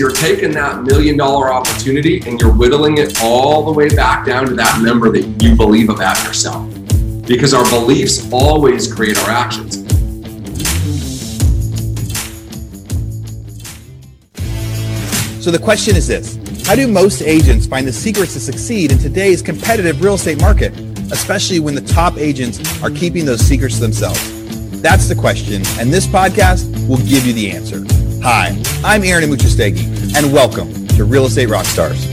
you're taking that million dollar opportunity and you're whittling it all the way back down to that number that you believe about yourself. Because our beliefs always create our actions. So the question is this How do most agents find the secrets to succeed in today's competitive real estate market, especially when the top agents are keeping those secrets to themselves? That's the question, and this podcast will give you the answer. Hi, I'm Aaron Amuchastegui, and welcome to Real Estate Rockstars.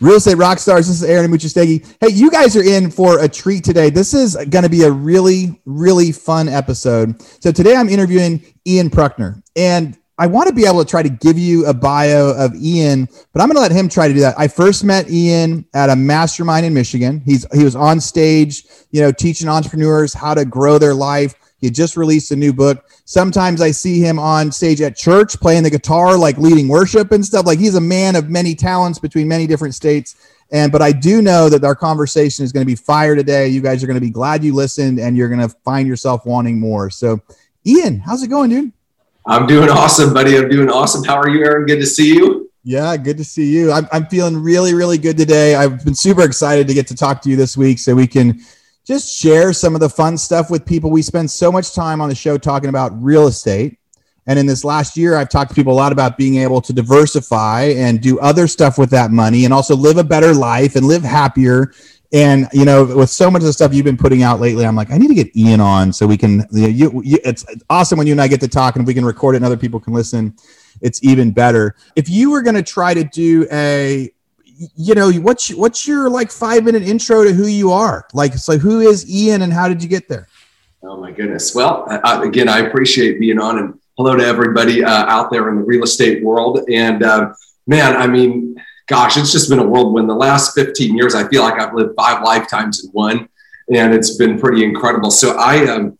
Real Estate Rockstars, this is Aaron Amuchastegui. Hey, you guys are in for a treat today. This is going to be a really, really fun episode. So today I'm interviewing Ian Prukner, and I want to be able to try to give you a bio of Ian, but I'm going to let him try to do that. I first met Ian at a mastermind in Michigan. He's he was on stage, you know, teaching entrepreneurs how to grow their life. He just released a new book. Sometimes I see him on stage at church playing the guitar, like leading worship and stuff. Like he's a man of many talents between many different states. And but I do know that our conversation is going to be fire today. You guys are going to be glad you listened, and you're going to find yourself wanting more. So, Ian, how's it going, dude? I'm doing awesome, buddy. I'm doing awesome. How are you, Aaron? Good to see you. Yeah, good to see you. I'm, I'm feeling really, really good today. I've been super excited to get to talk to you this week so we can just share some of the fun stuff with people. We spend so much time on the show talking about real estate. And in this last year, I've talked to people a lot about being able to diversify and do other stuff with that money and also live a better life and live happier. And, you know, with so much of the stuff you've been putting out lately, I'm like, I need to get Ian on so we can, you, know, you, you it's awesome when you and I get to talk and we can record it and other people can listen, it's even better. If you were going to try to do a, you know what's what's your like five minute intro to who you are? Like so who is ian and how did you get there? Oh my goodness. Well uh, again i appreciate being on and hello to everybody uh, out there in the real estate world. And uh, man i mean gosh it's just been a whirlwind the last 15 years i feel like i've lived five lifetimes in one and it's been pretty incredible so i um,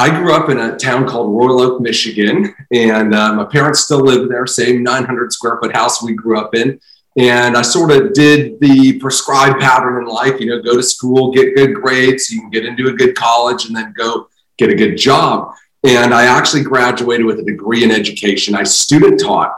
I grew up in a town called Royal Oak, Michigan, and uh, my parents still live there, same 900 square foot house we grew up in. And I sort of did the prescribed pattern in life, you know, go to school, get good grades, you can get into a good college, and then go get a good job. And I actually graduated with a degree in education. I student taught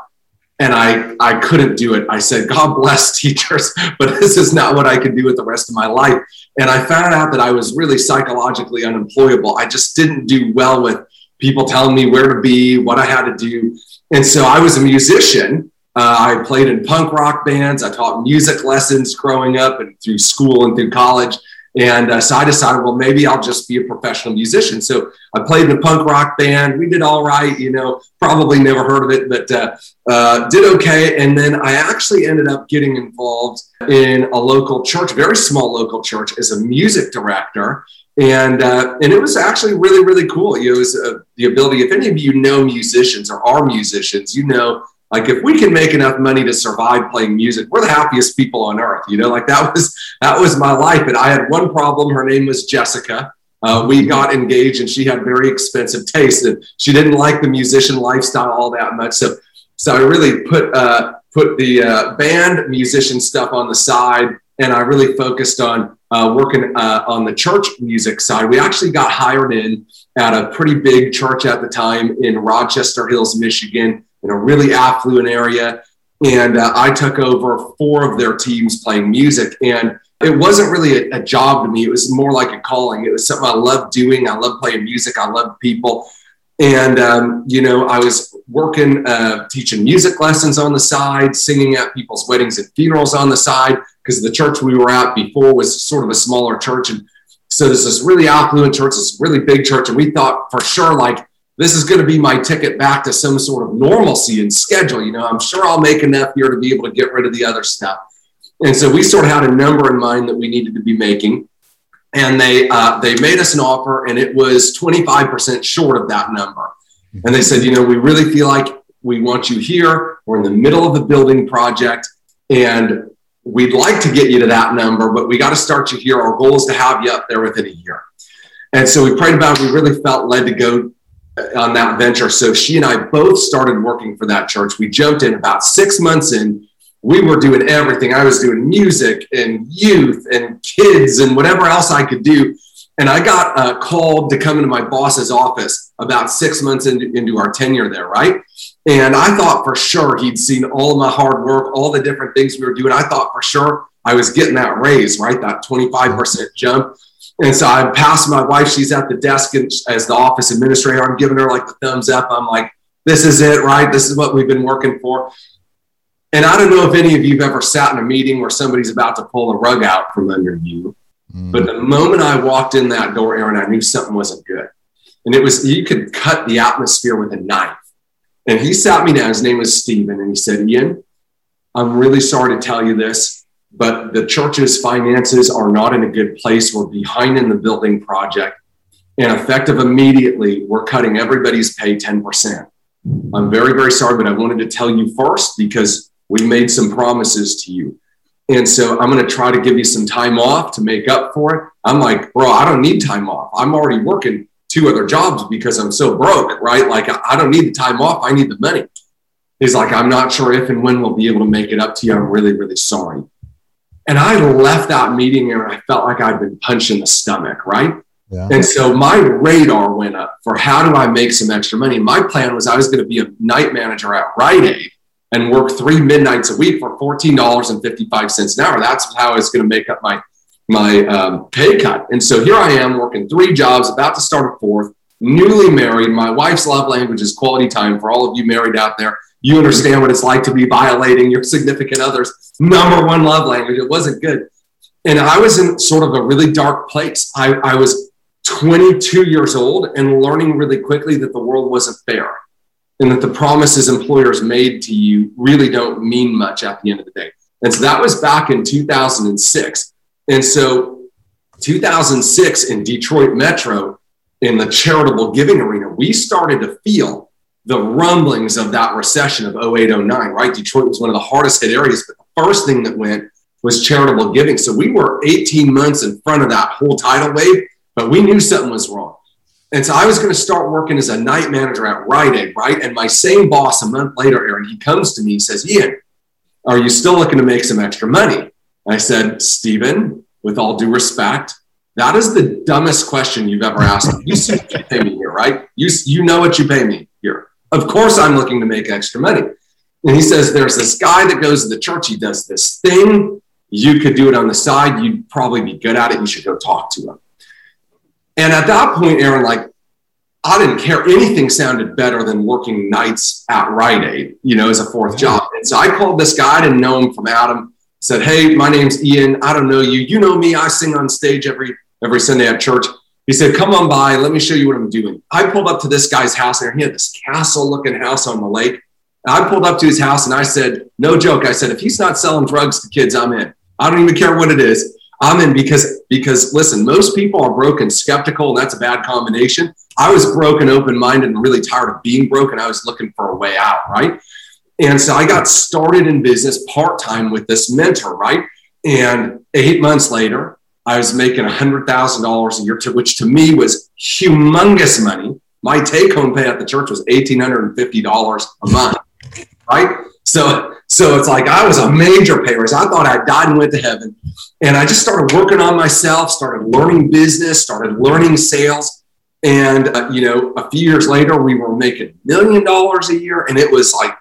and I, I couldn't do it. I said, God bless teachers, but this is not what I can do with the rest of my life. And I found out that I was really psychologically unemployable. I just didn't do well with people telling me where to be, what I had to do. And so I was a musician uh, I played in punk rock bands. I taught music lessons growing up and through school and through college. And uh, so I decided, well, maybe I'll just be a professional musician. So I played in a punk rock band. We did all right, you know, probably never heard of it, but uh, uh, did okay. And then I actually ended up getting involved in a local church, very small local church, as a music director. And uh, and it was actually really really cool. You know, it was uh, the ability. If any of you know musicians or are musicians, you know like if we can make enough money to survive playing music we're the happiest people on earth you know? Like that was that was my life. And i had one problem. Her name was jessica. Uh, we got engaged and she had very expensive taste and she didn't like the musician lifestyle all that much. So so i really put uh, put the uh, band musician stuff on the side and i really focused on uh, working uh, on the church music side. We actually got hired in at a pretty big church at the time in rochester hills michigan in a really affluent area. And uh, I took over four of their teams playing music. And it wasn't really a, a, job to me. It was more like a calling. It was something I loved doing. I love playing music. I love people. And, um, you know, I was working, uh, teaching music lessons on the side, singing at people's weddings and funerals on the side, because the church we were at before was sort of a smaller church. And so there's this really affluent church, this really big church. And we thought for sure, like, this is going to be my ticket back to some sort of normalcy and schedule. You know, I'm sure I'll make enough here to be able to get rid of the other stuff. And so we sort of had a number in mind that we needed to be making. And they uh, they made us an offer, and it was 25% short of that number. And they said, you know, we really feel like we want you here. We're in the middle of the building project, and we'd like to get you to that number, but we got to start you here. Our goal is to have you up there within a year. And so we prayed about it. We really felt led to go on that venture. So she and I both started working for that church. We jumped in about six months in, we were doing everything. I was doing music and youth and kids and whatever else I could do. And I got uh, called to come into my boss's office about six months into, into our tenure there, right? And I thought for sure he'd seen all my hard work, all the different things we were doing. I thought for sure I was getting that raise, right? That 25% jump. And so I'm passing my wife. She's at the desk and as the office administrator. I'm giving her like the thumbs up. I'm like, this is it, right? This is what we've been working for. And I don't know if any of you have ever sat in a meeting where somebody's about to pull a rug out from under you. Mm. But the moment I walked in that door, Aaron, I knew something wasn't good. And it was, you could cut the atmosphere with a knife. And he sat me down. His name was Stephen. And he said, Ian, I'm really sorry to tell you this, but the church's finances are not in a good place. We're behind in the building project. And effective immediately, we're cutting everybody's pay 10%. I'm very, very sorry, but I wanted to tell you first because we made some promises to you. And so I'm going to try to give you some time off to make up for it. I'm like, bro, I don't need time off. I'm already working two other jobs because I'm so broke, right? Like, I don't need the time off. I need the money. He's like, I'm not sure if and when we'll be able to make it up to you. I'm really, really sorry. And I left that meeting and I felt like I'd been punched in the stomach, right? Yeah. And so my radar went up for how do I make some extra money? My plan was I was going to be a night manager at Rite Aid and work three midnights a week for $14.55 an hour. That's how I was going to make up my my um, pay cut. And so here I am working three jobs, about to start a fourth, newly married. My wife's love language is quality time. For all of you married out there, you understand what it's like to be violating your significant other's number one love language. It wasn't good. And I was in sort of a really dark place. I, I was 22 years old and learning really quickly that the world wasn't fair and that the promises employers made to you really don't mean much at the end of the day. And so that was back in 2006. And so 2006 in Detroit Metro, in the charitable giving arena, we started to feel the rumblings of that recession of 08, 09, right? Detroit was one of the hardest hit areas, but the first thing that went was charitable giving. So we were 18 months in front of that whole tidal wave, but we knew something was wrong. And so I was going to start working as a night manager at Rite Aid, right? And my same boss a month later, Aaron, he comes to me, he says, Ian, are you still looking to make some extra money? I said, Stephen, with all due respect, that is the dumbest question you've ever asked. You see what you pay me here, right? You, you know what you pay me. Of course, I'm looking to make extra money. And he says, There's this guy that goes to the church. He does this thing. You could do it on the side. You'd probably be good at it. You should go talk to him. And at that point, Aaron, like, I didn't care. Anything sounded better than working nights at Rite Aid, you know, as a fourth job. And so I called this guy. I didn't know him from Adam. Said, "Hey, my name's Ian. I don't know you. You know me. I sing on stage every every Sunday at church." He said, "Come on by. Let me show you what I'm doing." I pulled up to this guy's house, and he had this castle-looking house on the lake. And I pulled up to his house, and I said, "No joke." I said, "If he's not selling drugs to kids, I'm in. I don't even care what it is." I'm in because because listen, most people are broken skeptical, and that's a bad combination. I was broken, open-minded, and really tired of being broken. I was looking for a way out, right? And so I got started in business part-time with this mentor, right? And eight months later, I was making $100,000 a year, to, which to me was humongous money. My take-home pay at the church was $1,850 a month, right? So, so it's like I was a major pay raise. I thought I died and went to heaven. And I just started working on myself, started learning business, started learning sales. And, uh, you know, a few years later, we were making million dollars a year. And it was like,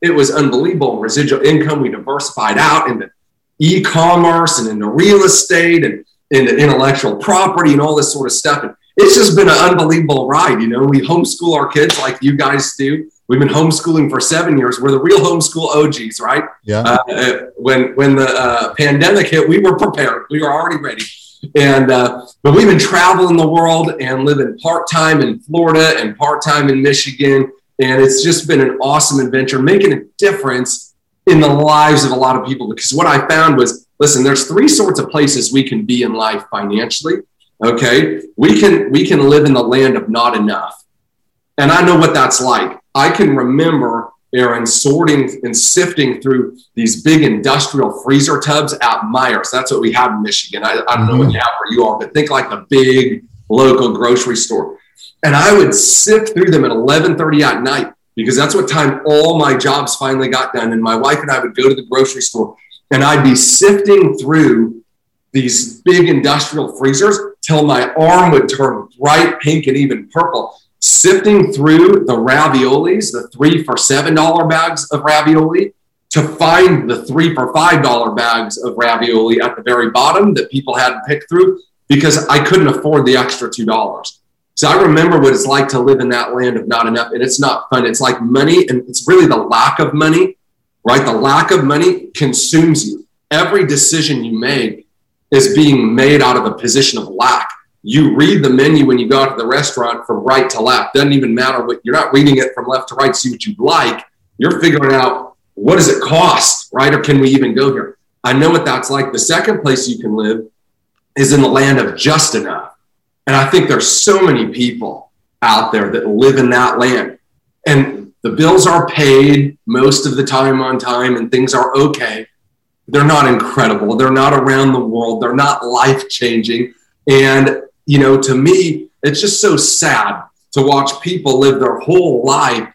it was unbelievable. Residual income, we diversified out into e commerce and into real estate and into intellectual property and all this sort of stuff. And it's just been an unbelievable ride. You know, we homeschool our kids like you guys do. We've been homeschooling for seven years. We're the real homeschool OGs, right? Yeah. Uh, when when the uh, pandemic hit, we were prepared. We were already ready. And uh, but we've been traveling the world and living part time in Florida and part time in Michigan, and it's just been an awesome adventure, making a difference in the lives of a lot of people. Because what I found was, listen, there's three sorts of places we can be in life financially. Okay, we can we can live in the land of not enough, and I know what that's like. I can remember, Aaron, sorting and sifting through these big industrial freezer tubs at Meijers. That's what we have in Michigan. I, I don't know what mm-hmm. you have for you all, but think like the big local grocery store. And I would sift through them at 11:30 at night because that's what time all my jobs finally got done. And my wife and I would go to the grocery store and I'd be sifting through these big industrial freezers till my arm would turn bright pink and even purple, sifting through the raviolis, the three for $7 bags of ravioli, to find the three for $5 bags of ravioli at the very bottom that people hadn't picked through because I couldn't afford the extra $2. So I remember what it's like to live in that land of not enough. And it's not fun. It's like money, and it's really the lack of money, right? The lack of money consumes you. Every decision you make is being made out of a position of lack. You read the menu when you go out to the restaurant from right to left. Doesn't even matter what you're not reading it from left to right, see what you like. You're figuring out what does it cost, right? Or can we even go here? I know what that's like. The second place you can live is in the land of just enough. And I think there's so many people out there that live in that land. And the bills are paid most of the time on time and things are okay. They're not incredible. They're not around the world. They're not life changing. And, you know, to me, it's just so sad to watch people live their whole life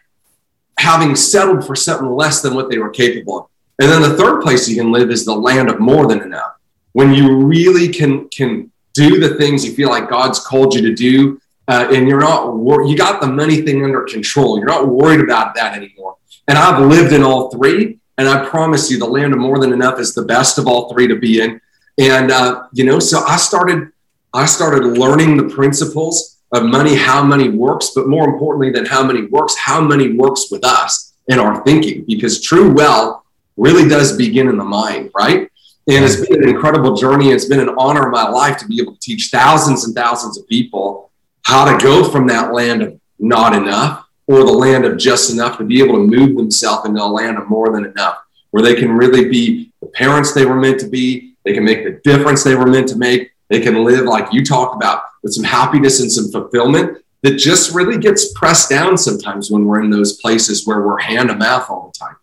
having settled for something less than what they were capable of. And then the third place you can live is the land of more than enough. When you really can can do the things you feel like God's called you to do, uh, and you're not wor- you got the money thing under control. You're not worried about that anymore. And I've lived in all three, and I promise you, the land of more than enough is the best of all three to be in. And uh, you know, so I started I started learning the principles of money, how money works, but more importantly than how money works, how money works with us in our thinking, because true wealth really does begin in the mind, right? And it's been an incredible journey. It's been an honor in my life to be able to teach thousands and thousands of people how to go from that land of not enough or the land of just enough to be able to move themselves into a land of more than enough, where they can really be the parents they were meant to be. They can make the difference they were meant to make. They can live like you talk about with some happiness and some fulfillment that just really gets pressed down sometimes when we're in those places where we're hand to mouth all the time.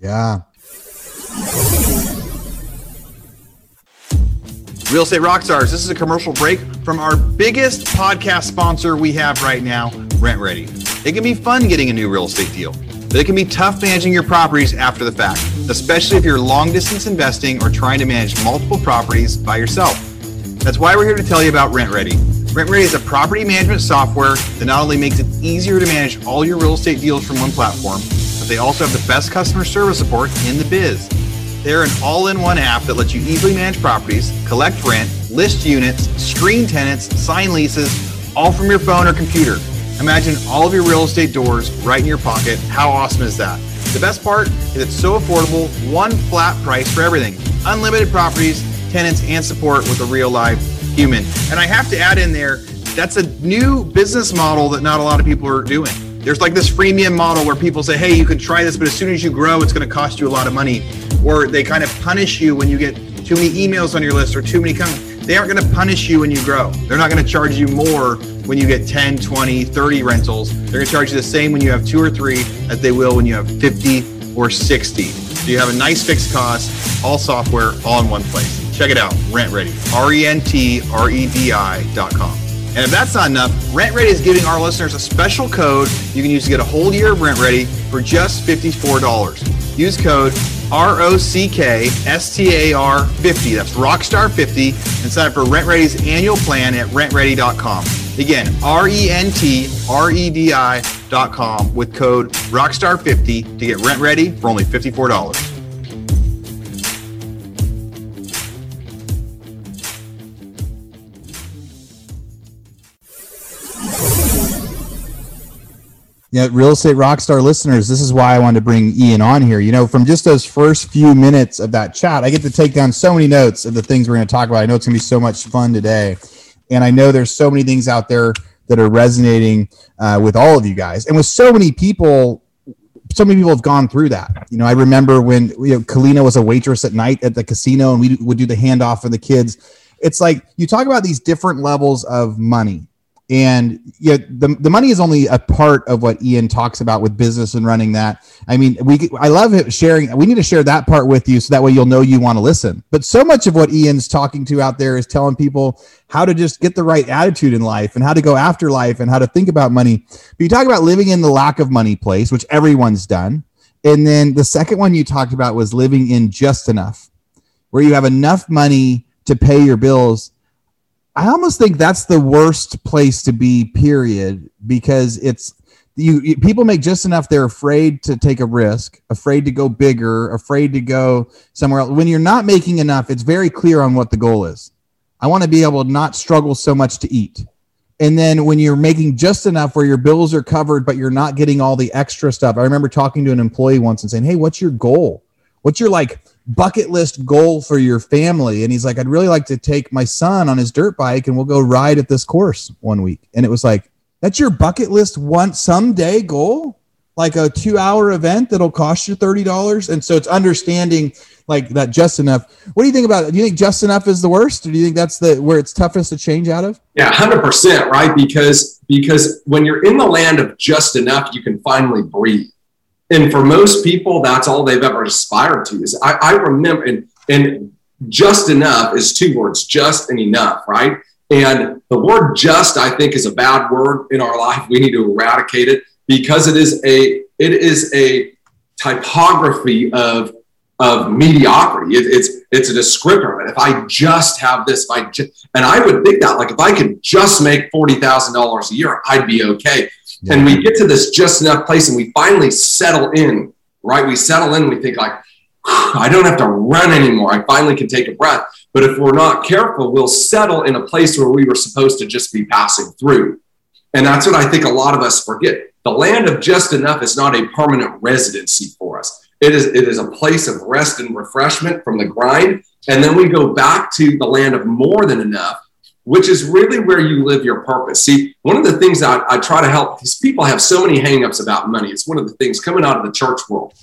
Yeah. Real Estate Rockstars, this is a commercial break from our biggest podcast sponsor we have right now, RentRedi. It can be fun getting a new real estate deal, but it can be tough managing your properties after the fact, especially if you're long distance investing or trying to manage multiple properties by yourself. That's why we're here to tell you about RentRedi. Rent Ready is a property management software that not only makes it easier to manage all your real estate deals from one platform, but they also have the best customer service support in the biz. They're an all in one app that lets you easily manage properties, collect rent, list units, screen tenants, sign leases, all from your phone or computer. Imagine all of your real estate doors right in your pocket. How awesome is that? The best part is it's so affordable, one flat price for everything. Unlimited properties, tenants, and support with a real live human. And I have to add in there, that's a new business model that not a lot of people are doing. There's like this freemium model where people say, hey, you can try this, but as soon as you grow, it's going to cost you a lot of money. Or they kind of punish you when you get too many emails on your list or too many comments. They aren't going to punish you when you grow. They're not going to charge you more when you get 10, 20, 30 rentals. They're going to charge you the same when you have two or three as they will when you have 50 or 60. So you have a nice fixed cost, all software, all in one place. Check it out, RentRedi, R E N T R E D I dot com. And if that's not enough, RentRedi is giving our listeners a special code you can use to get a whole year of RentRedi for just $54. Use code R O C K S T A R 50. That's Rockstar 50 and sign up for RentRedi's annual plan at rentredi.com. Again, R E N T R E D I.com with code Rockstar 50 to get RentRedi for only $54. Yeah, real estate rockstar listeners, this is why I wanted to bring Ian on here. You know, from just those first few minutes of that chat, I get to take down so many notes of the things we're going to talk about. I know it's going to be so much fun today. And I know there's so many things out there that are resonating uh, with all of you guys. And with so many people, so many people have gone through that. You know, I remember when you know, Kalina was a waitress at night at the casino and we would do the handoff for the kids. It's like you talk about these different levels of money and yeah, the, the money is only a part of what Ian talks about with business and running that. I mean, we I love sharing. We need to share that part with you so that way you'll know you want to listen. But so much of what Ian's talking to out there is telling people how to just get the right attitude in life and how to go after life and how to think about money. But you talk about living in the lack of money place, which everyone's done. And then the second one you talked about was living in just enough, where you have enough money to pay your bills I almost think that's the worst place to be, period, because it's you, you, people make just enough they're afraid to take a risk afraid to go bigger afraid to go somewhere else. When you're not making enough it's very clear on what the goal is. I want to be able to not struggle so much to eat. And then when you're making just enough where your bills are covered but you're not getting all the extra stuff. I remember talking to an employee once and saying hey what's your goal? What's your like bucket list goal for your family. And he's like i'd really like to take my son on his dirt bike and we'll go ride at this course one week. And it was like that's your bucket list one someday goal? Like a two hour event that'll cost you $30 and so it's understanding like that just enough. What do you think about it do you think just enough is the worst? Or do you think that's the where it's toughest to change out of? Yeah 100% right? Because because when you're in the land of just enough you can finally breathe and for most people, that's all they've ever aspired to. Is I, I remember, and, and just enough is two words, just and enough, right? And the word just, I think, is a bad word in our life. We need to eradicate it because it is a it is a typography of of mediocrity. It, it's it's a descriptor of it. If I just have this, if I just, and I would think that like if I could just make forty thousand dollars a year, I'd be okay. Yeah. And we get to this just enough place and we finally settle in, right? We settle in, we think like, I don't have to run anymore. I finally can take a breath. But if we're not careful, we'll settle in a place where we were supposed to just be passing through. And that's what I think a lot of us forget. The land of just enough is not a permanent residency for us. It is, it is a place of rest and refreshment from the grind. And then we go back to the land of more than enough which is really where you live your purpose. See, one of the things I, I try to help these people have so many hangups about money. It's one of the things coming out of the church world.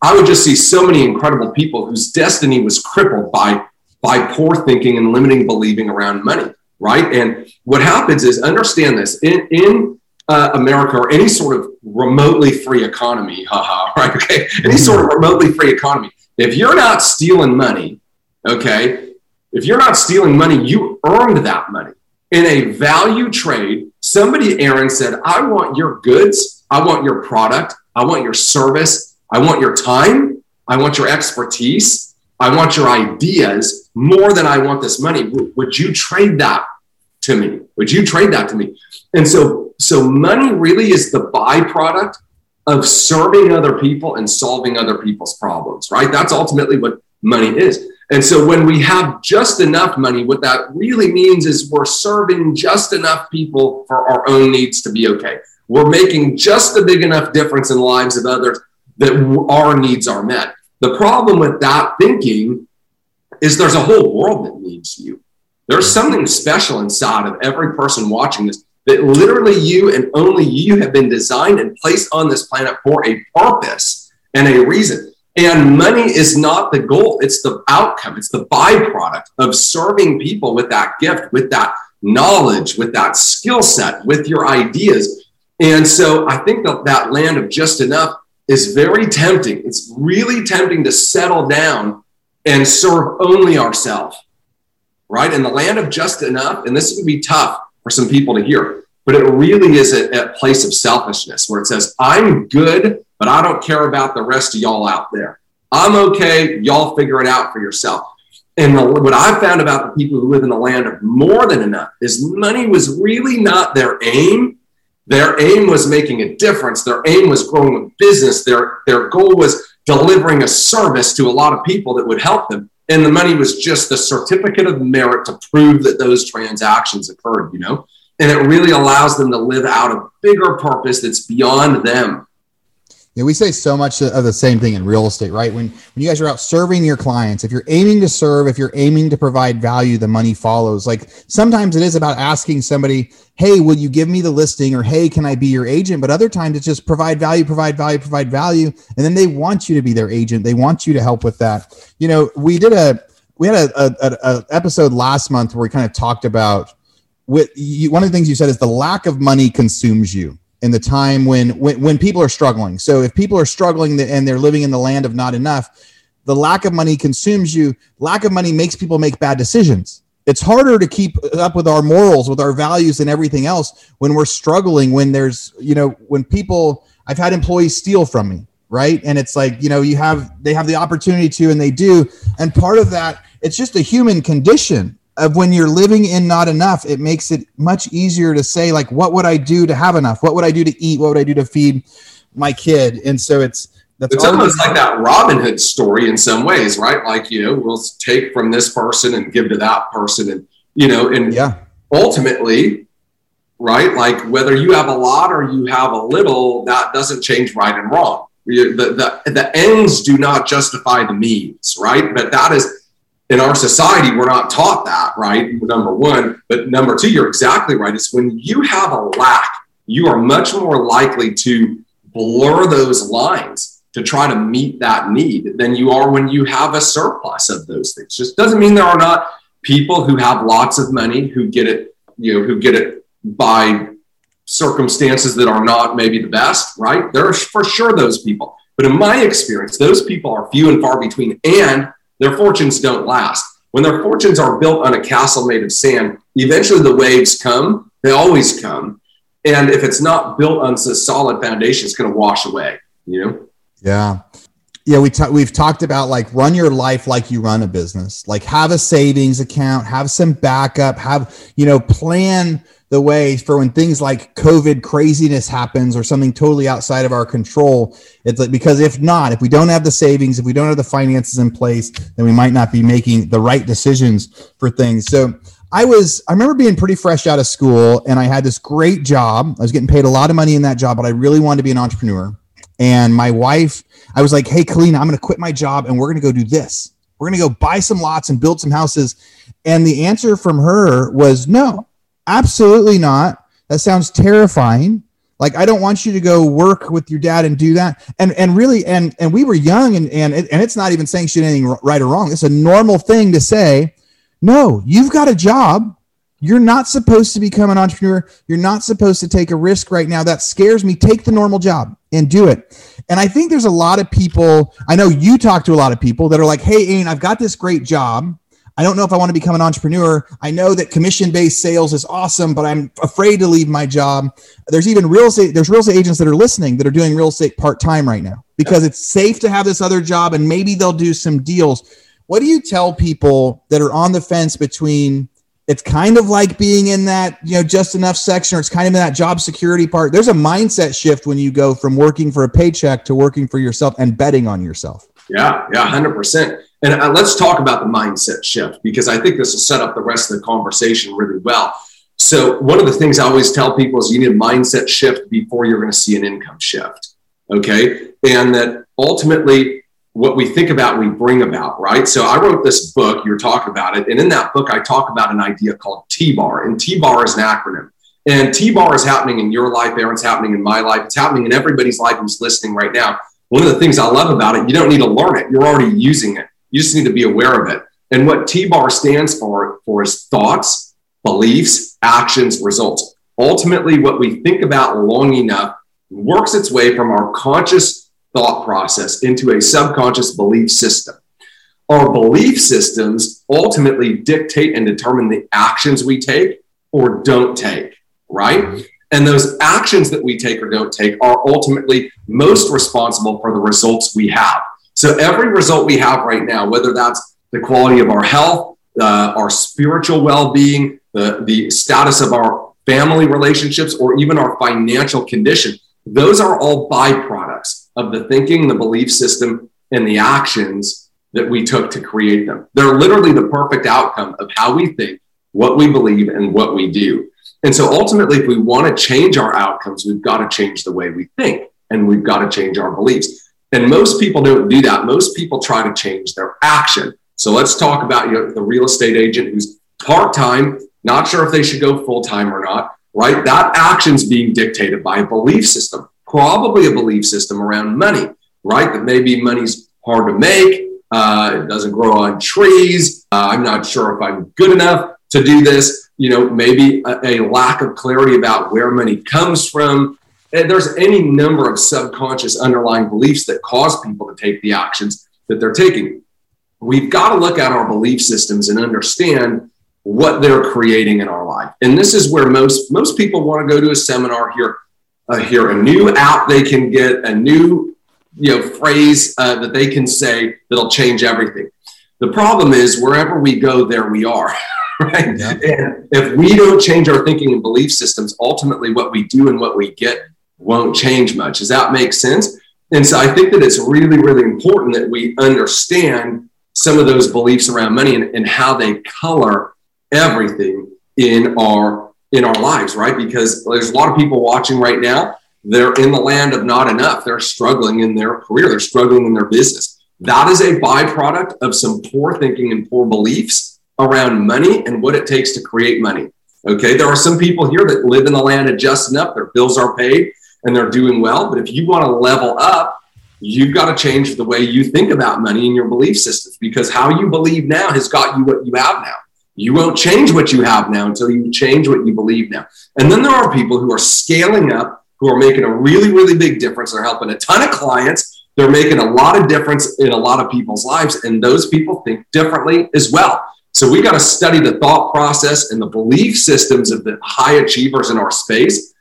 I would just see so many incredible people whose destiny was crippled by by poor thinking and limiting believing around money, right? And what happens is understand this in in uh, America or any sort of remotely free economy, haha, right? Okay, any sort of remotely free economy. If you're not stealing money, okay, if you're not stealing money, you earned that money. In a value trade, somebody, Aaron, said, I want your goods, I want your product, I want your service, I want your time, I want your expertise, I want your ideas more than I want this money. Would you trade that to me? Would you trade that to me? And so, so money really is the byproduct of serving other people and solving other people's problems, right? That's ultimately what money is. And so when we have just enough money, what that really means is we're serving just enough people for our own needs to be okay. We're making just a big enough difference in the lives of others that our needs are met. The problem with that thinking is there's a whole world that needs you. There's something special inside of every person watching this that literally you and only you have been designed and placed on this planet for a purpose and a reason. And money is not the goal, it's the outcome, it's the byproduct of serving people with that gift, with that knowledge, with that skill set, with your ideas. And so I think that that land of just enough is very tempting. It's really tempting to settle down and serve only ourselves, right? In the land of just enough, and this would be tough for some people to hear, but it really is a, a place of selfishness where it says, I'm good but I don't care about the rest of y'all out there. I'm okay. Y'all figure it out for yourself. And the, what I found about the people who live in the land of more than enough is money was really not their aim. Their aim was making a difference. Their aim was growing a business. Their, their goal was delivering a service to a lot of people that would help them. And the money was just the certificate of merit to prove that those transactions occurred, you know? And it really allows them to live out a bigger purpose that's beyond them yeah, we say so much of the same thing in real estate, right? When when you guys are out serving your clients, if you're aiming to serve, if you're aiming to provide value, the money follows. Like sometimes it is about asking somebody, "Hey, will you give me the listing?" or "Hey, can I be your agent?" But other times it's just provide value, provide value, provide value, and then they want you to be their agent. They want you to help with that. You know, we did a we had a, a, a episode last month where we kind of talked about with you, one of the things you said is the lack of money consumes you in the time when, when when people are struggling. So if people are struggling and they're living in the land of not enough, the lack of money consumes you. Lack of money makes people make bad decisions. It's harder to keep up with our morals, with our values and everything else when we're struggling when there's, you know, when people I've had employees steal from me, right? And it's like, you know, you have they have the opportunity to and they do. And part of that, it's just a human condition of when you're living in not enough, it makes it much easier to say, like, what would I do to have enough? What would I do to eat? What would I do to feed my kid? And so it's that's it's almost like that Robin Hood story in some ways, right? Like, you know, we'll take from this person and give to that person. And, you know, and yeah. ultimately, right? Like whether you have a lot or you have a little, that doesn't change right and wrong. The, the, the ends do not justify the means, right? But that is, in our society, we're not taught that, right? Number one. But number two, you're exactly right. It's when you have a lack, you are much more likely to blur those lines to try to meet that need than you are when you have a surplus of those things. Just doesn't mean there are not people who have lots of money who get it, you know, who get it by circumstances that are not maybe the best, right? There are for sure those people. But in my experience, those people are few and far between. And their fortunes don't last. When their fortunes are built on a castle made of sand, eventually the waves come. They always come. And if it's not built on a solid foundation, it's going to wash away, you know? Yeah. Yeah, we we've talked about like run your life like you run a business. Like have a savings account, have some backup, have, you know, plan the way for when things like COVID craziness happens or something totally outside of our control. It's like because if not, if we don't have the savings, if we don't have the finances in place, then we might not be making the right decisions for things. So I was, I remember being pretty fresh out of school and I had this great job. I was getting paid a lot of money in that job, but I really wanted to be an entrepreneur. And my wife, I was like, hey, Kalina, I'm going to quit my job and we're going to go do this. We're going to go buy some lots and build some houses. And the answer from her was no Absolutely not. That sounds terrifying. Like I don't want you to go work with your dad and do that. And and really and and we were young and and and it's not even saying she did anything right or wrong. It's a normal thing to say. No, you've got a job. You're not supposed to become an entrepreneur. You're not supposed to take a risk right now. That scares me. Take the normal job and do it. And I think there's a lot of people. I know you talk to a lot of people that are like, "Hey, Ian, I've got this great job." I don't know if I want to become an entrepreneur. I know that commission based sales is awesome, but I'm afraid to leave my job. There's even real estate, there's real estate agents that are listening that are doing real estate part time right now because it's safe to have this other job and maybe they'll do some deals. What do you tell people that are on the fence between it's kind of like being in that, you know, just enough section or it's kind of in that job security part? There's a mindset shift when you go from working for a paycheck to working for yourself and betting on yourself. Yeah, yeah, 100%. And uh, let's talk about the mindset shift because I think this will set up the rest of the conversation really well. So, one of the things I always tell people is you need a mindset shift before you're going to see an income shift. Okay. And that ultimately, what we think about, we bring about, right? So, I wrote this book, you're talking about it. And in that book, I talk about an idea called T bar. And T bar is an acronym. And T bar is happening in your life, Aaron's happening in my life, it's happening in everybody's life who's listening right now. One of the things I love about it, you don't need to learn it, you're already using it. You just need to be aware of it. And what T bar stands for, for is thoughts, beliefs, actions, results. Ultimately, what we think about long enough works its way from our conscious thought process into a subconscious belief system. Our belief systems ultimately dictate and determine the actions we take or don't take, right? And those actions that we take or don't take are ultimately most responsible for the results we have. So every result we have right now, whether that's the quality of our health, uh, our spiritual well-being, the, the status of our family relationships, or even our financial condition, those are all byproducts of the thinking, the belief system, and the actions that we took to create them. They're literally the perfect outcome of how we think, what we believe, and what we do. And so ultimately, if we want to change our outcomes, we've got to change the way we think and we've got to change our beliefs. And most people don't do that. Most people try to change their action. So let's talk about you know, the real estate agent who's part time, not sure if they should go full time or not, right? That action's being dictated by a belief system, probably a belief system around money, right? That maybe money's hard to make, uh, it doesn't grow on trees. Uh, I'm not sure if I'm good enough to do this, you know, maybe a, a lack of clarity about where money comes from. And there's any number of subconscious underlying beliefs that cause people to take the actions that they're taking. We've got to look at our belief systems and understand what they're creating in our life. And this is where most most people want to go to a seminar here, uh, hear a new app they can get, a new you know phrase uh, that they can say that'll change everything. The problem is wherever we go, there we are. Right. Yeah. And if we don't change our thinking and belief systems, ultimately what we do and what we get won't change much. Does that make sense? And so I think that it's really, really important that we understand some of those beliefs around money and, and how they color everything in our in our lives, right? Because there's a lot of people watching right now. They're in the land of not enough. They're struggling in their career. They're struggling in their business. That is a byproduct of some poor thinking and poor beliefs around money and what it takes to create money. Okay, there are some people here that live in the land of just enough. Their bills are paid and they're doing well. But if you want to level up, you've got to change the way you think about money and your belief systems because how you believe now has got you what you have now. You won't change what you have now until you change what you believe now. And then there are people who are scaling up, who are making a really, really big difference. They're helping a ton of clients. They're making a lot of difference in a lot of people's lives. And those people think differently as well. So we got to study the thought process and the belief systems of the high achievers in our space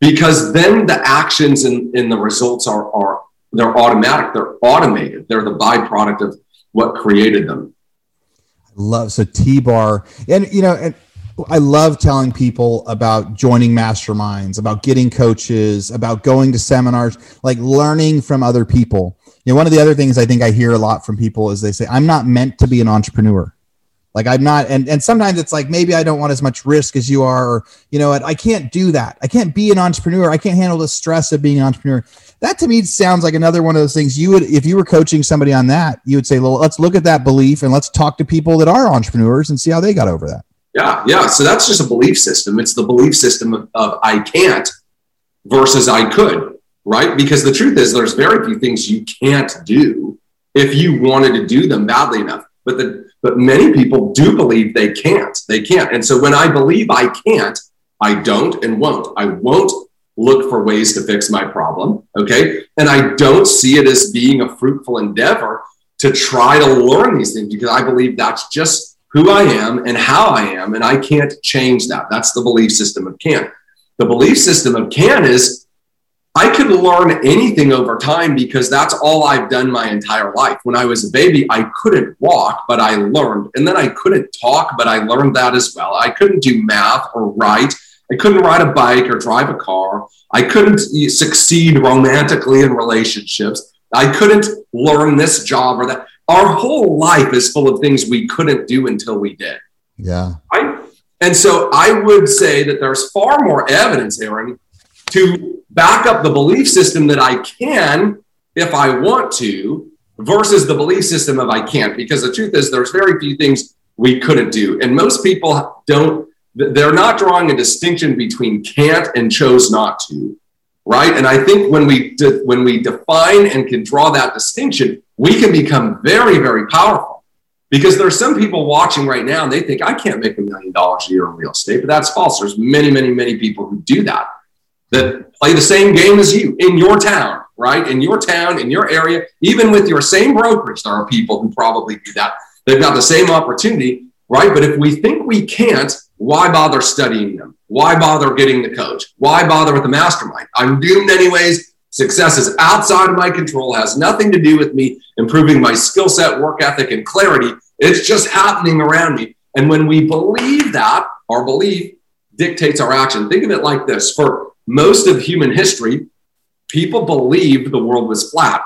because then the actions and, and the results are, are they're automatic, they're automated, they're the byproduct of what created them. I love so t-bar and you know and i love telling people about joining masterminds about getting coaches about going to seminars like learning from other people. You know one of the other things i think i hear a lot from people is they say i'm not meant to be an entrepreneur like i'm not and and sometimes it's like maybe i don't want as much risk as you are or you know i can't do that. I can't be an entrepreneur. I can't handle the stress of being an entrepreneur. That to me sounds like another one of those things you would if you were coaching somebody on that you would say well let's look at that belief and let's talk to people that are entrepreneurs and see how they got over that. Yeah yeah. So that's just a belief system. It's the belief system of, of i can't versus i could right? Because the truth is there's very few things you can't do if you wanted to do them badly enough but the but many people do believe they can't they can't and so when i believe i can't i don't and won't i won't look for ways to fix my problem. Okay. And I don't see it as being a fruitful endeavor to try to learn these things because I believe that's just who I am and how I am. And I can't change that. That's the belief system of can. The belief system of can is I can learn anything over time because that's all I've done my entire life. When I was a baby, I couldn't walk, but I learned. And then I couldn't talk, but I learned that as well. I couldn't do math or write I couldn't ride a bike or drive a car. I couldn't succeed romantically in relationships. I couldn't learn this job or that. Our whole life is full of things we couldn't do until we did. Yeah. Right. And so I would say that there's far more evidence, Aaron, to back up the belief system that I can if I want to versus the belief system of I can't. Because the truth is, there's very few things we couldn't do. And most people don't they're not drawing a distinction between can't and chose not to right and i think when we de- when we define and can draw that distinction we can become very very powerful because there are some people watching right now and they think i can't make a million dollars a year in real estate but that's false there's many many many people who do that that play the same game as you in your town right in your town in your area even with your same brokerage there are people who probably do that they've got the same opportunity right but if we think we can't why bother studying them? Why bother getting the coach? Why bother with the mastermind? I'm doomed anyways. Success is outside of my control, has nothing to do with me improving my skill set, work ethic, and clarity. It's just happening around me. And when we believe that, our belief dictates our action. Think of it like this for most of human history, people believed the world was flat.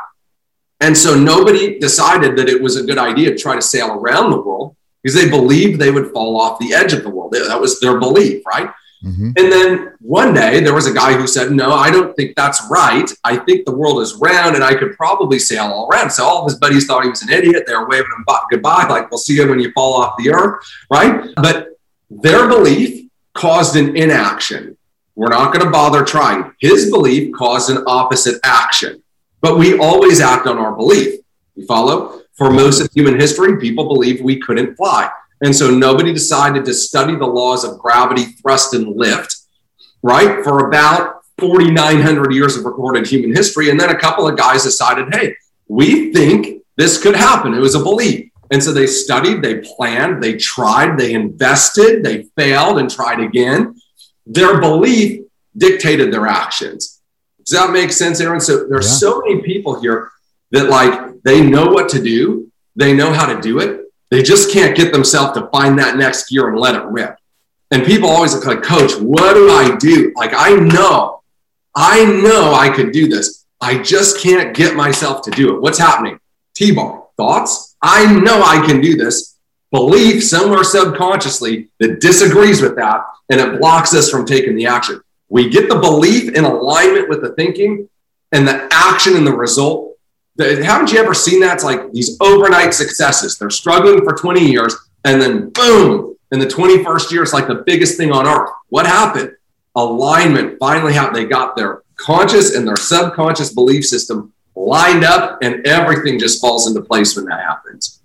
And so nobody decided that it was a good idea to try to sail around the world because they believed they would fall off the edge of the world. That was their belief, right? Mm-hmm. And then one day there was a guy who said, No, I don't think that's right. I think the world is round and I could probably sail all around. So all of his buddies thought he was an idiot. They were waving him goodbye, like, We'll see you when you fall off the earth, right? But their belief caused an inaction. We're not going to bother trying. His belief caused an opposite action. But we always act on our belief. You follow? For most of human history, people believed we couldn't fly. And so nobody decided to study the laws of gravity, thrust, and lift, right? For about 4,900 years of recorded human history. And then a couple of guys decided, hey, we think this could happen. It was a belief. And so they studied, they planned, they tried, they invested, they failed and tried again. Their belief dictated their actions. Does that make sense, Aaron? So there's yeah. so many people here that like they know what to do, they know how to do it. They just can't get themselves to find that next gear and let it rip. And people always look like, Coach, what do I do? Like I know, I know I could do this. I just can't get myself to do it. What's happening? T-bar thoughts. I know I can do this. Belief somewhere subconsciously that disagrees with that, and it blocks us from taking the action. We get the belief in alignment with the thinking, and the action and the result. Haven't you ever seen that? It's like these overnight successes. They're struggling for 20 years, and then boom, in the 21st year, it's like the biggest thing on earth. What happened? Alignment finally happened. They got their conscious and their subconscious belief system lined up, and everything just falls into place when that happens.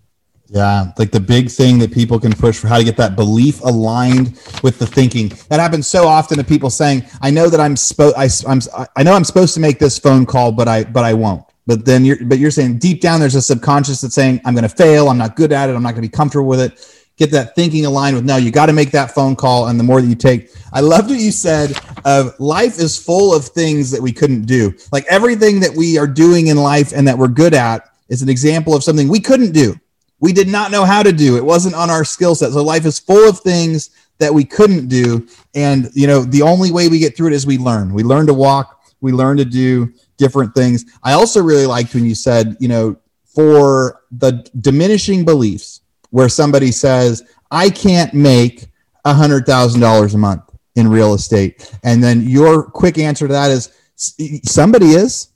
Yeah, like the big thing that people can push for how to get that belief aligned with the thinking. That happens so often to people saying, "I know that I'm supposed, I, I'm, I know I'm supposed to make this phone call, but I, but I won't." But then you're, but you're saying deep down there's a subconscious that's saying, "I'm going to fail. I'm not good at it. I'm not going to be comfortable with it." Get that thinking aligned with no. You got to make that phone call, and the more that you take, I loved what you said. Of life is full of things that we couldn't do. Like everything that we are doing in life and that we're good at is an example of something we couldn't do we did not know how to do. It wasn't on our skill set. So life is full of things that we couldn't do. And, you know, the only way we get through it is we learn. We learn to walk, we learn to do different things. I also really liked when you said, you know, for the diminishing beliefs where somebody says, I can't make a hundred thousand dollars a month in real estate. And then your quick answer to that is somebody is,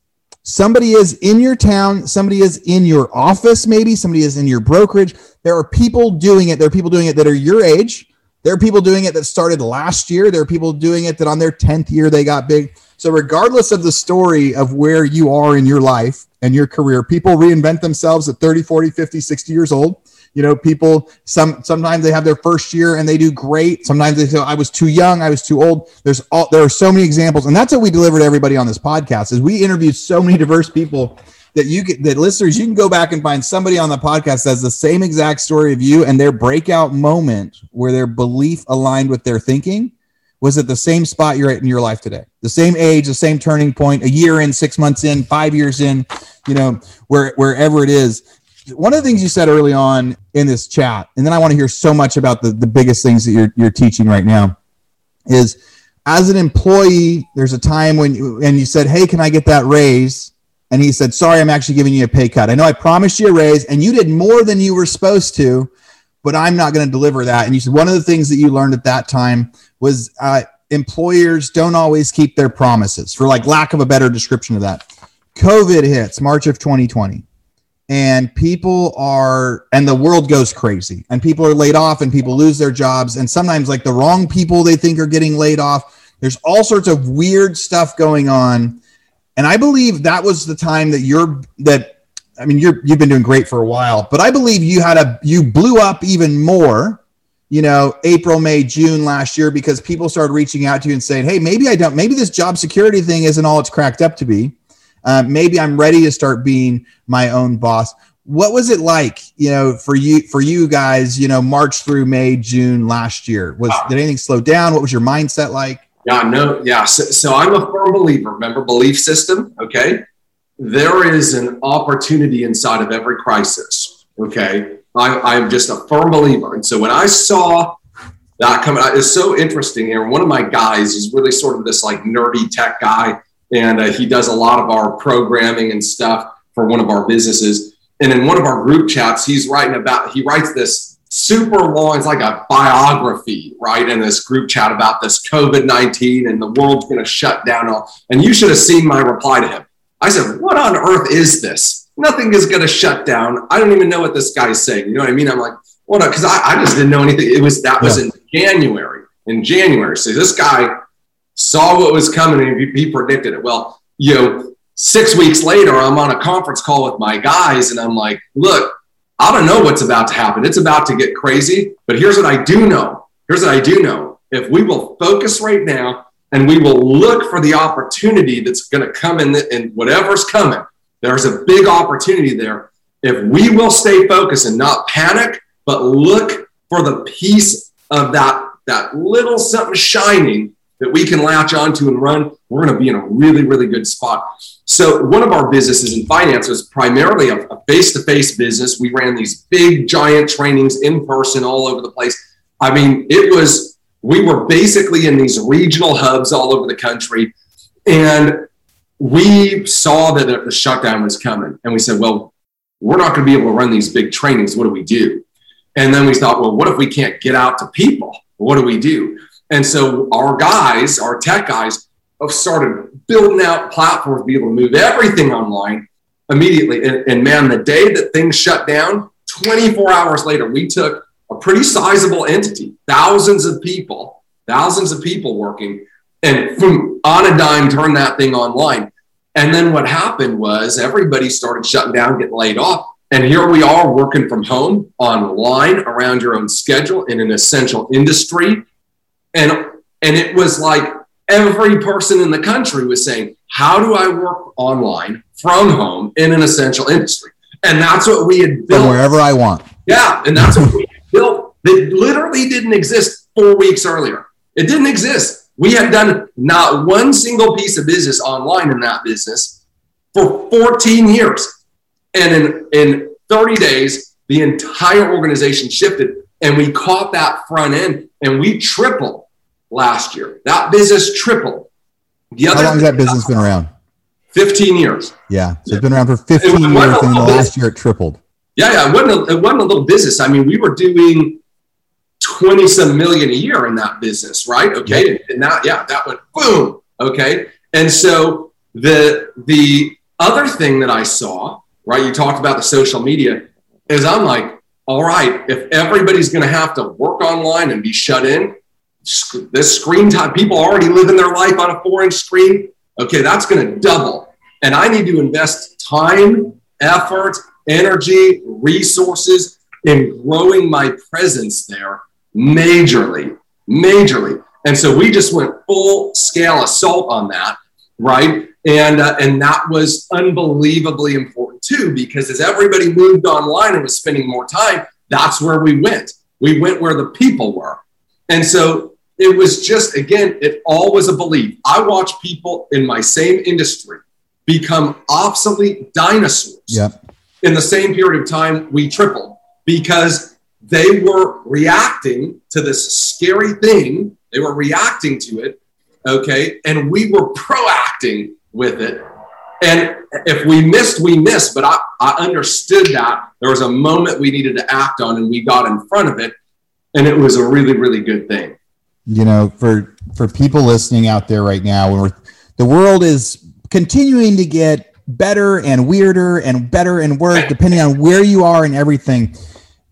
Somebody is in your town, somebody is in your office, maybe somebody is in your brokerage. There are people doing it. There are people doing it that are your age. There are people doing it that started last year. There are people doing it that on their 10th year they got big. So, regardless of the story of where you are in your life and your career, people reinvent themselves at 30, 40, 50, 60 years old you know people some sometimes they have their first year and they do great. Sometimes they say i was too young i was too old. There's all there are so many examples and that's what we deliver to everybody on this podcast is we interview so many diverse people that you get that listeners you can go back and find somebody on the podcast that has the same exact story of you and their breakout moment where their belief aligned with their thinking was at the same spot you're at in your life today. The same age the same turning point a year in six months in five years in you know where wherever it is one of the things you said early on in this chat, and then I want to hear so much about the, the biggest things that you're, you're teaching right now, is as an employee, there's a time when you, and you said, Hey, can I get that raise? And he said, Sorry, I'm actually giving you a pay cut. I know I promised you a raise and you did more than you were supposed to, but I'm not going to deliver that. And you said, One of the things that you learned at that time was uh, employers don't always keep their promises, for like lack of a better description of that. COVID hits March of 2020 and people are and the world goes crazy and people are laid off and people lose their jobs and sometimes like the wrong people they think are getting laid off. There's all sorts of weird stuff going on and i believe that was the time that you're that i mean you're you've been doing great for a while but i believe you had a you blew up even more you know april may june last year because people started reaching out to you and saying hey maybe i don't maybe this job security thing isn't all it's cracked up to be uh, maybe I'm ready to start being my own boss. What was it like, you know, for you for you guys, you know, March through May, June last year? Was did anything slow down? What was your mindset like? Yeah, no, yeah. So, so I'm a firm believer. Remember belief system, okay? There is an opportunity inside of every crisis. Okay. I, I'm just a firm believer. And so when I saw that coming, out, it's so interesting here. One of my guys is really sort of this like nerdy tech guy and uh, he does a lot of our programming and stuff for one of our businesses. And in one of our group chats, he's writing about he writes this super long, it's like a biography, right? In this group chat about this COVID 19 and the world's going to shut down. All. And you should have seen my reply to him. I said, What on earth is this? Nothing is going to shut down. I don't even know what this guy's saying. You know what I mean? I'm like, Well, no, because I, I, just didn't know anything. It was that was in January. In January. So this guy saw what was coming and he predicted it. Well, you know, six weeks later, I'm on a conference call with my guys and I'm like, look, I don't know what's about to happen. It's about to get crazy. But here's what I do know. Here's what I do know. If we will focus right now and we will look for the opportunity that's going to come in, the, in whatever's coming, there's a big opportunity there. If we will stay focused and not panic, but look for the piece of that, that little something shining that we can latch onto and run, we're going to be in a really, really good spot. So, one of our businesses in finance was primarily a face to face business. We ran these big, giant trainings in person all over the place. I mean, it was, we were basically in these regional hubs all over the country. And we saw that the shutdown was coming. And we said, well, we're not going to be able to run these big trainings. What do we do? And then we thought, well, what if we can't get out to people? What do we do? And so our guys, our tech guys, have started building out platforms to be able to move everything online immediately. And, and man, the day that things shut down, 24 hours later, we took a pretty sizable entity, thousands of people, thousands of people working, and from on a dime, turned that thing online. And then what happened was everybody started shutting down, getting laid off. And here we are working from home online around your own schedule in an essential industry. And, and it was like every person in the country was saying, How do I work online from home in an essential industry? And that's what we had built. From wherever I want. Yeah. And that's what we built that literally didn't exist four weeks earlier. It didn't exist. We had done not one single piece of business online in that business for 14 years. And in, in 30 days, the entire organization shifted and we caught that front end and we tripled last year. That business tripled. The other How long has that business been around? 15 years. Yeah. So it's been around for 15 years and the last year it tripled. Yeah, yeah. It wasn't, a, it wasn't a little business. I mean, we were doing 20 some million a year in that business, right? Okay. And that, yeah, that went boom. Okay. And so the the other thing that I saw, right, you talked about the social media, is I'm like, all right, if everybody's going to have to work online and be shut in, this screen time, people already living their life on a inch screen. Okay, that's going to double. And I need to invest time, effort, energy, resources in growing my presence there majorly, majorly. And so we just went full scale assault on that, right? And uh, and that was unbelievably important too, because as everybody moved online and was spending more time, that's where we went. We went where the people were. And so it was just again, it all was a belief. I watch people in my same industry become obsolete dinosaurs. Yep. In the same period of time, we tripled because they were reacting to this scary thing. They were reacting to it. Okay. And we were proacting with it. And if we missed, we missed. But I, I understood that there was a moment we needed to act on and we got in front of it. And it was a really, really good thing. You know, for for people listening out there right now, when we're the world is continuing to get better and weirder and better and worse, depending on where you are and everything.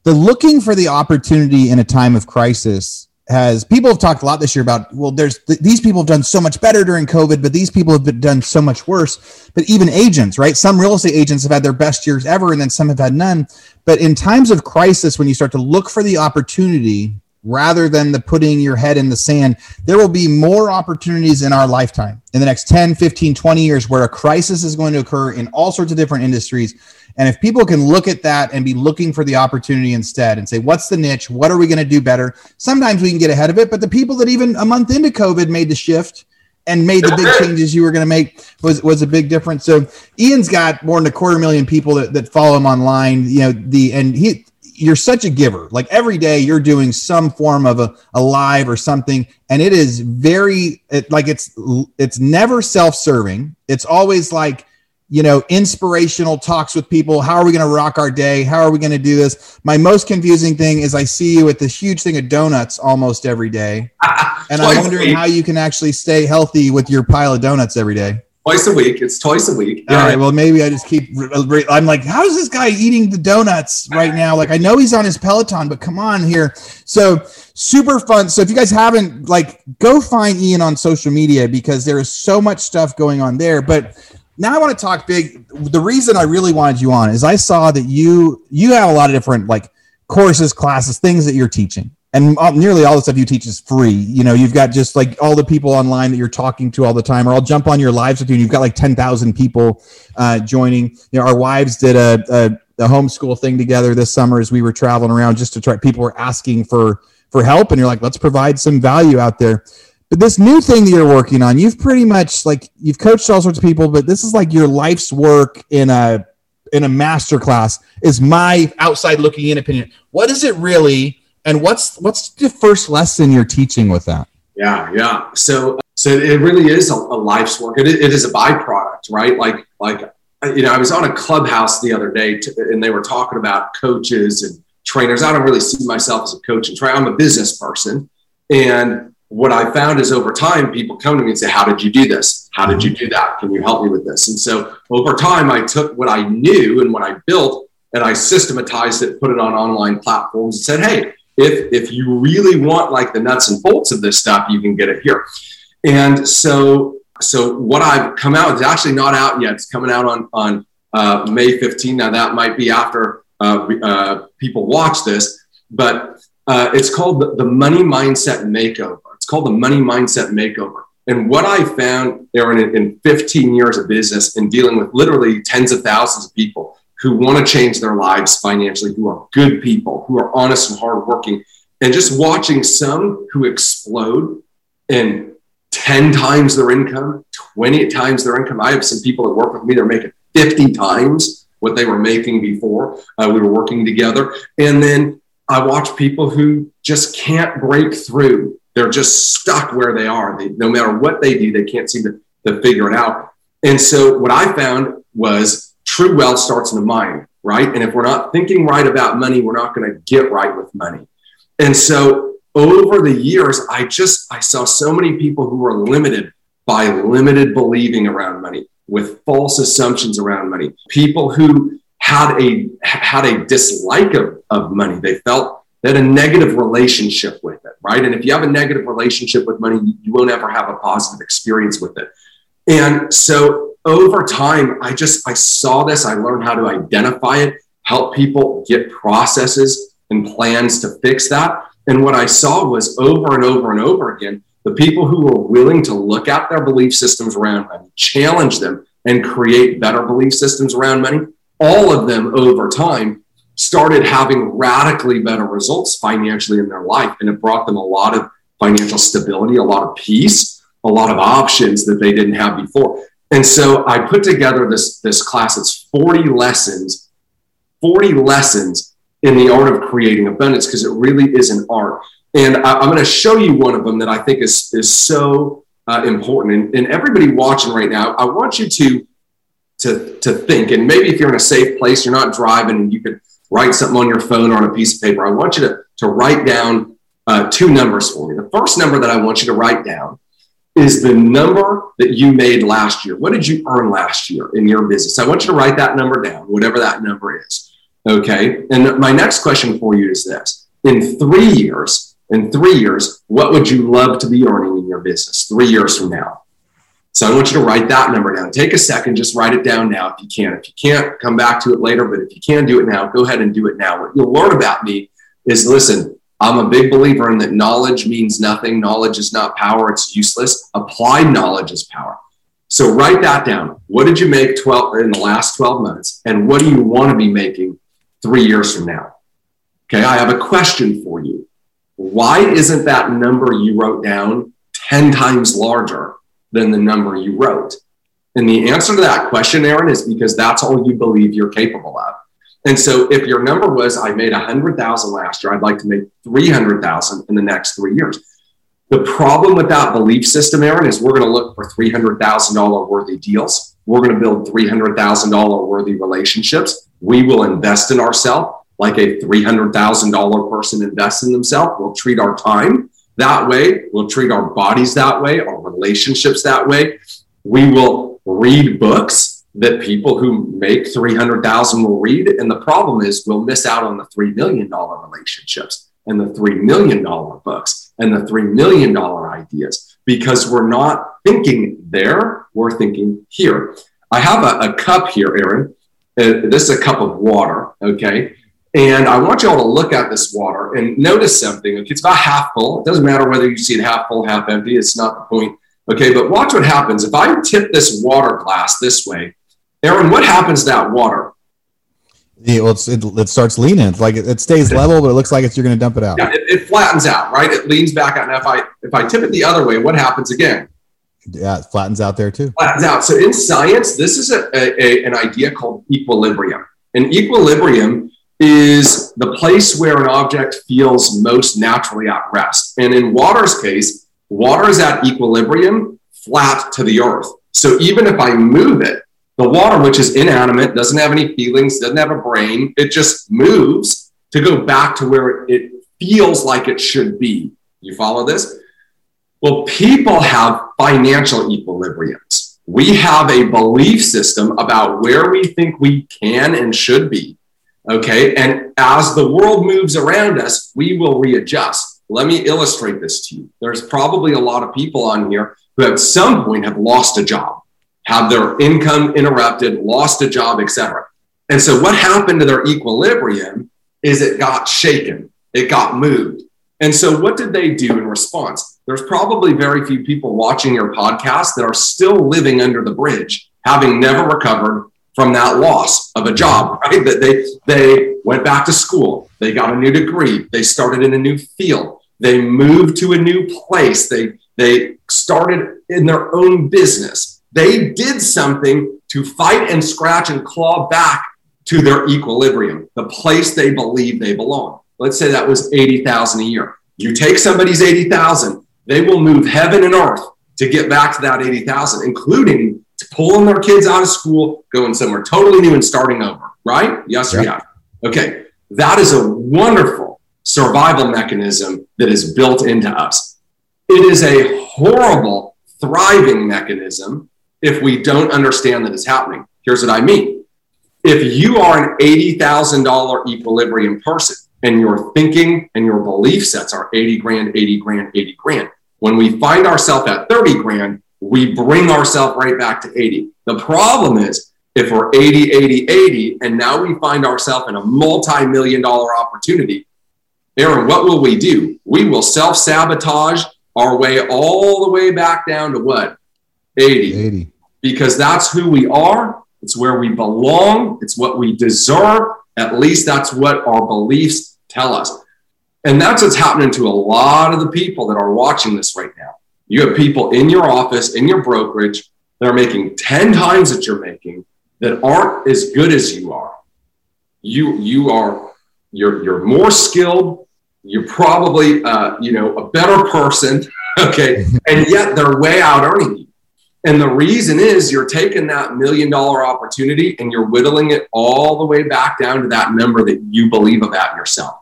The looking for the opportunity in a time of crisis has people have talked a lot this year about well there's th- these people have done so much better during covid but these people have been done so much worse. But even agents right? Some real estate agents have had their best years ever and then some have had none. But in times of crisis when you start to look for the opportunity rather than the putting your head in the sand there will be more opportunities in our lifetime in the next 10 15 20 years where a crisis is going to occur in all sorts of different industries and if people can look at that and be looking for the opportunity instead and say, what's the niche? What are we going to do better? Sometimes we can get ahead of it. But the people that even a month into COVID made the shift and made the big changes you were going to make was was a big difference. So Ian's got more than a quarter million people that, that follow him online. You know, the and he you're such a giver. Like every day you're doing some form of a, a live or something. And it is very it, like it's it's never self-serving. It's always like you know, inspirational talks with people. How are we going to rock our day? How are we going to do this? My most confusing thing is I see you with this huge thing of donuts almost every day. and I'm wondering how you can actually stay healthy with your pile of donuts every day. Twice a week. It's twice a week. All right. Well, maybe I just keep. I'm like, how is this guy eating the donuts right now? Like, I know he's on his Peloton, but come on here. So super fun. So if you guys haven't, like, go find Ian on social media because there is so much stuff going on there. But now I want to talk big. The reason I really wanted you on is I saw that you you have a lot of different like courses, classes, things that you're teaching, and nearly all the stuff you teach is free. You know, you've got just like all the people online that you're talking to all the time, or I'll jump on your lives with you. and You've got like ten thousand people uh, joining. You know, our wives did a, a the homeschool thing together this summer as we were traveling around just to try. People were asking for for help, and you're like, let's provide some value out there. But this new thing that you're working on, you've pretty much like you've coached all sorts of people, but this is like your life's work in a in a master class. Is my outside looking in opinion. What is it really, and what's what's the first lesson you're teaching with that? Yeah, yeah. So so it really is a, a life's work. It, it is a byproduct, right? Like like you know, I was on a clubhouse the other day, to, and they were talking about coaches and trainers. I don't really see myself as a coach and trainer. I'm a business person, and what I found is over time, people come to me and say, How did you do this? How did you do that? Can you help me with this? And so over time, I took what I knew and what I built and I systematized it, put it on online platforms and said, Hey, if, if you really want like the nuts and bolts of this stuff, you can get it here. And so, so what I've come out is actually not out yet. It's coming out on, on uh, May 15. Now that might be after uh, uh, people watch this, but uh, it's called the, the Money Mindset Makeover It's called the Money Mindset Makeover. And what I found, Aaron, in, in 15 years of business and dealing with literally tens of thousands of people who want to change their lives financially, who are good people, who are honest and hardworking, and just watching some who explode in 10 times their income, 20 times their income. I have some people that work with me, they're making 50 times what they were making before uh, we were working together. And then I watch people who just can't break through they're just stuck where they are. They, no matter what they do, they can't seem to, to figure it out. And so what I found was true wealth starts in the mind, right? And if we're not thinking right about money, we're not going to get right with money. And so over the years, I just I saw so many people who were limited by limited believing around money, with false assumptions around money. People who had a had a dislike of, of money. They felt they had a negative relationship with it, right? And if you have a negative relationship with money, you won't ever have a positive experience with it. And so over time, I just I saw this. I learned how to identify it, help people get processes and plans to fix that. And what I saw was over and over and over again, the people who were willing to look at their belief systems around money, challenge them, and create better belief systems around money, all of them over time started having radically better results financially in their life. And it brought them a lot of financial stability, a lot of peace, a lot of options that they didn't have before. And so I put together this, this class. It's 40 lessons, 40 lessons in the art of creating abundance because it really is an art. And I, am going to show you one of them that I think is, is so uh, important. And, and everybody watching right now, I want you to, to, to think, and maybe if you're in a safe place, you're not driving and you can write something on your phone or on a piece of paper. I want you to, to write down uh, two numbers for me. The first number that I want you to write down is the number that you made last year. What did you earn last year in your business? I want you to write that number down, whatever that number is. Okay. And my next question for you is this in three years, in three years, what would you love to be earning in your business three years from now? So I want you to write that number down. Take a second, just write it down now if you can. If you can't, come back to it later. But if you can do it now, go ahead and do it now. What you'll learn about me is listen, I'm a big believer in that knowledge means nothing. Knowledge is not power, it's useless. Applied knowledge is power. So write that down. What did you make 12 in the last 12 months? And what do you want to be making three years from now? Okay, I have a question for you. Why isn't that number you wrote down 10 times larger than the number you wrote? And the answer to that question, Aaron, is because that's all you believe you're capable of. And so if your number was, I made 100,000 last year, I'd like to make 300,000 in the next three years. The problem with that belief system, Aaron, is we're going to look for $300,000 worthy deals. We're going to build $300,000 worthy relationships. We will invest in ourselves like a $300,000 person invests in themselves. We'll treat our time that way. We'll treat our bodies that way, our relationships that way. We will read books that people who make 300,000 will read. And the problem is we'll miss out on the $3 million relationships and the $3 million books and the $3 million ideas because we're not thinking there, we're thinking here. I have a, a cup here, Aaron. Uh, this is a cup of water, okay? And I want you all to look at this water and notice something. It's about half full. It doesn't matter whether you see it half full, half empty. It's not the point. Okay, but watch what happens. If I tip this water glass this way, Aaron, what happens to that water? Yeah, well, it, it starts leaning. It's like it, it, stays level, but it looks like it's you're going to dump it out. Yeah, it, it, flattens out, right? It leans back out. Now, if I if I tip it the other way, what happens again? Yeah, it flattens out there too. Flattens out. So in science, this is a, a, an idea called equilibrium. And equilibrium is the place where an object feels most naturally at rest. And in water's case, water is at equilibrium, flat to the earth. So even if I move it, the water, which is inanimate, doesn't have any feelings, doesn't have a brain, it just moves to go back to where it feels like it should be. You follow this? Well, people have financial equilibriums. We have a belief system about where we think we can and should be. Okay. And as the world moves around us, we will readjust. Let me illustrate this to you. There's probably a lot of people on here who at some point have lost a job, have their income interrupted, lost a job, etc. And so what happened to their equilibrium is it got shaken, it got moved. And so what did they do in response? there's probably very few people watching your podcast that are still living under the bridge, having never recovered from that loss of a job, right? That they they went back to school, they got a new degree, they started in a new field, they moved to a new place, they they started in their own business. They did something to fight and scratch and claw back to their equilibrium, the place they believe they belong. Let's say that was 80,000 a year. You take somebody's 80,000 they will move heaven and earth to get back to that 80,000, including pulling their kids out of school, going somewhere totally new and starting over, right? Yes or yeah. Okay. That is a wonderful survival mechanism that is built into us. It is a horrible thriving mechanism if we don't understand that it's happening. Here's what I mean. If you are an $80,000 equilibrium person, and your thinking and your belief sets are 80 grand, 80 grand, 80 grand. When we find ourselves at 30 grand, we bring ourselves right back to 80. The problem is if we're 80, 80, 80, and now we find ourselves in a multi million dollar opportunity, Aaron, what will we do? We will self sabotage our way all the way back down to what? 80. 80. Because that's who we are. It's where we belong. It's what we deserve. At least that's what our beliefs tell us. And that's what's happening to a lot of the people that are watching this right now. You have people in your office, in your brokerage, that are making 10 times that you're making that aren't as good as you are. You, you are, you're, you're more skilled. You're probably, uh, you know, a better person. Okay. And yet they're way out earning you. And the reason is you're taking that million dollar opportunity and you're whittling it all the way back down to that number that you believe about yourself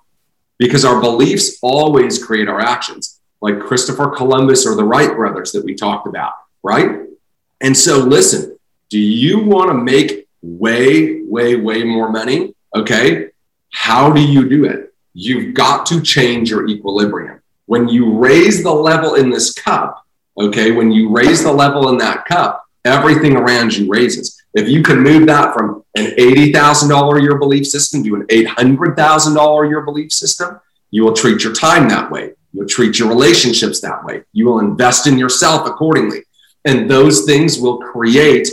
because our beliefs always create our actions, like Christopher Columbus or the Wright brothers that we talked about, right? And so, listen, do you want to make way, way, way more money? Okay. How do you do it? You've got to change your equilibrium. When you raise the level in this cup, okay, when you raise the level in that cup, everything around you raises. If you can move that from an $80,000 a year belief system to an $800,000 a year belief system, you will treat your time that way. You'll treat your relationships that way. You will invest in yourself accordingly. And those things will create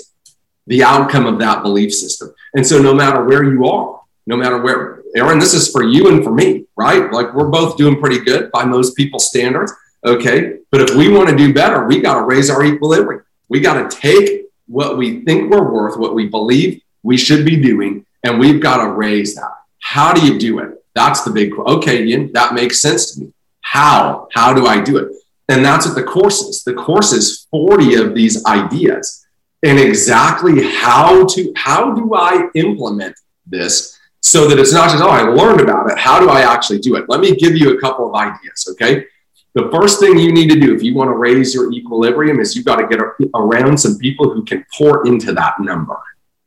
the outcome of that belief system. And so, no matter where you are, no matter where, Aaron, this is for you and for me, right? Like we're both doing pretty good by most people's standards. Okay. But if we want to do better, we got to raise our equilibrium. We got to take what we think we're worth, what we believe we should be doing, and we've got to raise that. How do you do it? That's the big, okay, Ian, that makes sense to me. How? How do I do it? And that's what the course is. The course is 40 of these ideas and exactly how to, how do I implement this so that it's not just, oh, I learned about it. How do I actually do it? Let me give you a couple of ideas, okay? The first thing you need to do if you want to raise your equilibrium is you've got to get around some people who can pour into that number,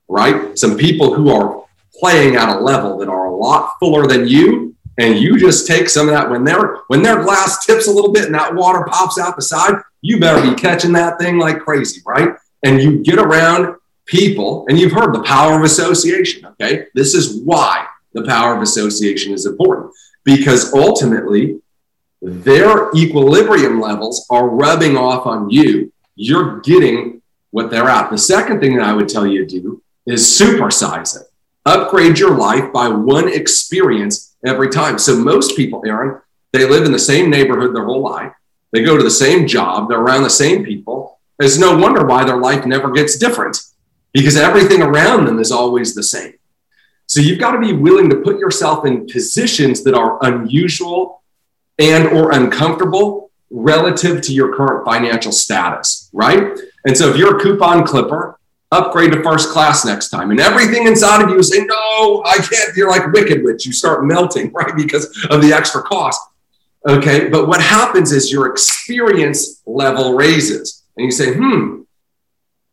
right? Some people who are playing at a level that are a lot fuller than you. And you just take some of that when their when their glass tips a little bit and that water pops out the side, you better be catching that thing like crazy, right? And you get around people, and you've heard the power of association, okay? This is why the power of association is important because ultimately their equilibrium levels are rubbing off on you. You're getting what they're at. The second thing that I would tell you to do is supersize it. Upgrade your life by one experience every time. So most people, Aaron, they live in the same neighborhood their whole life. They go to the same job. They're around the same people. It's no wonder why their life never gets different because everything around them is always the same. So you've got to be willing to put yourself in positions that are unusual and or uncomfortable relative to your current financial status, right? And so if you're a coupon clipper, upgrade to first class next time. And everything inside of you is saying, no, I can't. You're like wicked witch. You start melting, right? Because of the extra cost. Okay. But what happens is your experience level raises and you say, hmm,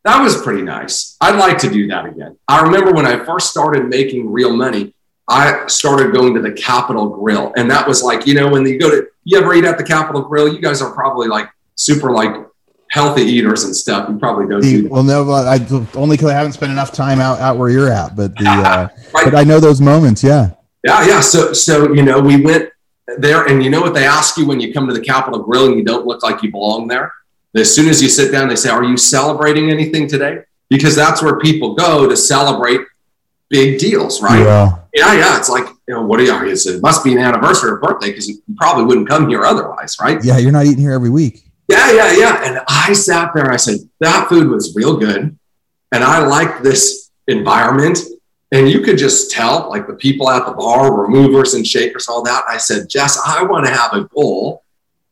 that was pretty nice. I'd like to do that again. I remember when I first started making real money, I started going to the Capital Grille. And that was like, you know, when you go to, you ever eat at the Capital Grille? You guys are probably like super like healthy eaters and stuff. You probably don't do. Well, no, I only because I haven't spent enough time out, out where you're at, but the, uh, right. but I know those moments. Yeah. Yeah. Yeah. So, so, you know, we went there and you know what they ask you when you come to the Capital Grille and you don't look like you belong there? As soon as you sit down, they say, Are you celebrating anything today? Because that's where people go to celebrate big deals, right? Yeah. Yeah. yeah. It's like, you know, what are you? It must be an anniversary or birthday because you probably wouldn't come here otherwise, right? Yeah. You're not eating here every week. Yeah. Yeah. Yeah. And I sat there, I said, That food was real good. And I liked this environment. And you could just tell, like the people at the bar were movers and shakers, all that. I said, Jess, I want to have a goal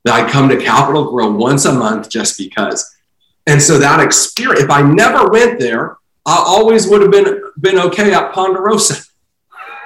that I come to Capital Grille once a month just because. And so that experience, if I never went there, I always would have been been okay at Ponderosa.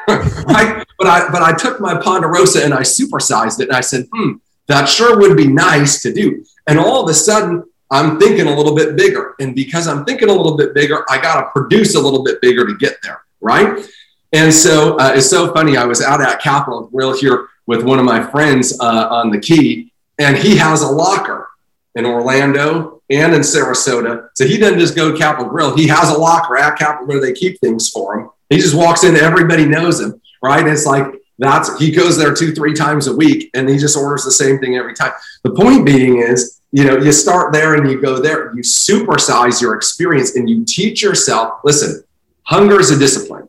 But I but I took my Ponderosa and I supersized it and I said, hmm, that sure would be nice to do. And all of a sudden, I'm thinking a little bit bigger. And because I'm thinking a little bit bigger, I got to produce a little bit bigger to get there. Right. And so uh, it's so funny. I was out at Capital Grille here with one of my friends uh, on the key, and he has a locker in Orlando and in Sarasota. So he doesn't just go to Capital Grille, He has a locker at Capital where they keep things for him. He just walks in, everybody knows him, right? It's like that's he goes there two, three times a week and he just orders the same thing every time. The point being is, you know, you start there and you go there, you supersize your experience and you teach yourself, listen, hunger is a discipline.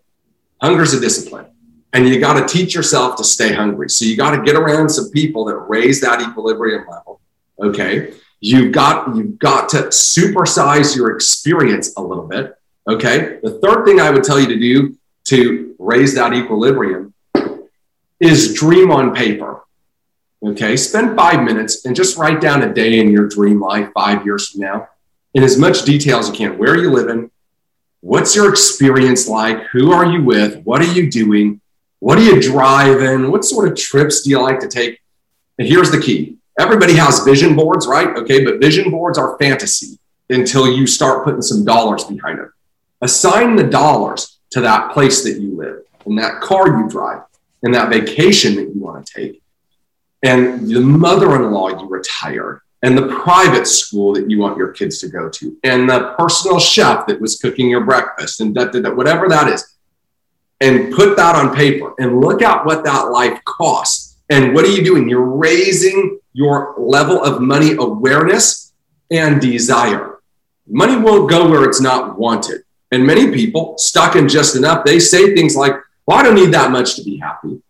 Hunger is a discipline and you got to teach yourself to stay hungry. So you got to get around some people that raise that equilibrium level. Okay. You've got, you've got to supersize your experience a little bit. Okay. The third thing I would tell you to do to raise that equilibrium is dream on paper. Okay. Spend five minutes and just write down a day in your dream life five years from now in as much detail as you can. Where are you living? What's your experience like? Who are you with? What are you doing? What are you driving? What sort of trips do you like to take? And here's the key everybody has vision boards, right? Okay, but vision boards are fantasy until you start putting some dollars behind it. Assign the dollars to that place that you live and that car you drive and that vacation that you want to take and the mother-in-law you retired and the private school that you want your kids to go to and the personal chef that was cooking your breakfast and that, that, that whatever that is and put that on paper and look at what that life costs. And what are you doing? You're raising your level of money awareness and desire. Money won't go where it's not wanted. And many people stuck in just enough, they say things like, well, I don't need that much to be happy.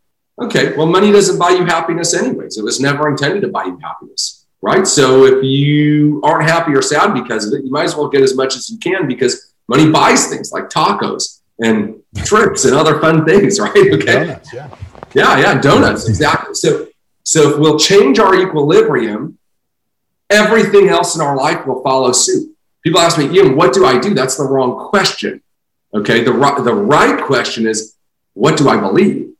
Okay, well, money doesn't buy you happiness anyways. It was never intended to buy you happiness, right? So if you aren't happy or sad because of it, you might as well get as much as you can because money buys things like tacos and trips and other fun things, right? Okay. Donuts, yeah. Yeah, yeah, donuts, exactly. So, so if we'll change our equilibrium, everything else in our life will follow suit. People ask me, Ian, what do I do? That's the wrong question. Okay. The, right, the right question is, what do I believe?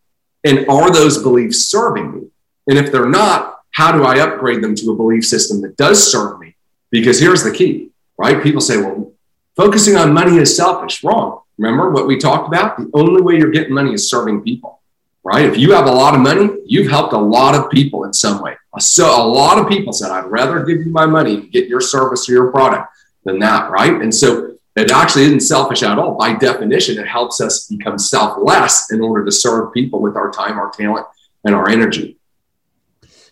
And are those beliefs serving me? And if they're not, how do I upgrade them to a belief system that does serve me? Because here's the key, right? People say, well, focusing on money is selfish. Wrong. Remember what we talked about? The only way you're getting money is serving people, right? If you have a lot of money, you've helped a lot of people in some way. So a lot of people said, I'd rather give you my money to get your service or your product than that, right? And so it actually isn't selfish at all. By definition, it helps us become selfless in order to serve people with our time, our talent, and our energy.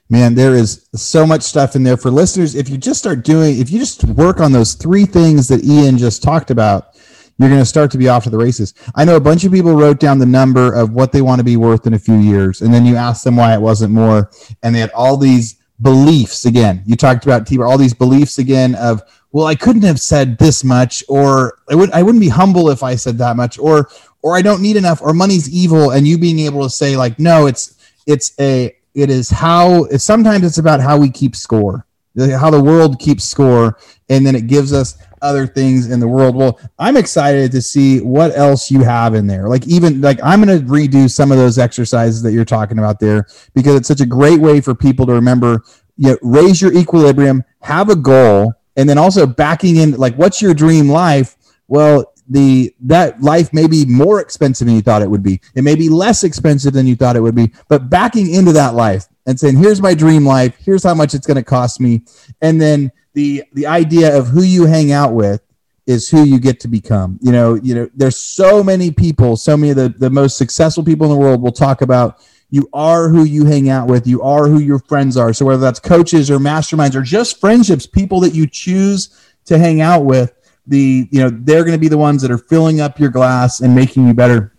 Man, there is so much stuff in there for listeners. If you just start doing, if you just work on those three things that Ian just talked about, you're going to start to be off to the races. I know a bunch of people wrote down the number of what they want to be worth in a few years, and then you ask them why it wasn't more, and they had all these beliefs again. You talked about T all these beliefs again of, well, I couldn't have said this much, or I would I wouldn't be humble if I said that much, or or I don't need enough, or money's evil, and you being able to say like, no, it's it's a it is how it's, sometimes it's about how we keep score, how the world keeps score, and then it gives us other things in the world. Well, I'm excited to see what else you have in there. Like even like I'm going to redo some of those exercises that you're talking about there because it's such a great way for people to remember. You know, raise your equilibrium, have a goal, and then also backing in like what's your dream life? Well, the that life may be more expensive than you thought it would be. It may be less expensive than you thought it would be, but backing into that life and saying, "Here's my dream life. Here's how much it's going to cost me," and then the the idea of who you hang out with is who you get to become. You know, you know, there's so many people, so many of the, the most successful people in the world will talk about you are who you hang out with, you are who your friends are. So whether that's coaches or masterminds or just friendships, people that you choose to hang out with, the you know they're going to be the ones that are filling up your glass and making you better.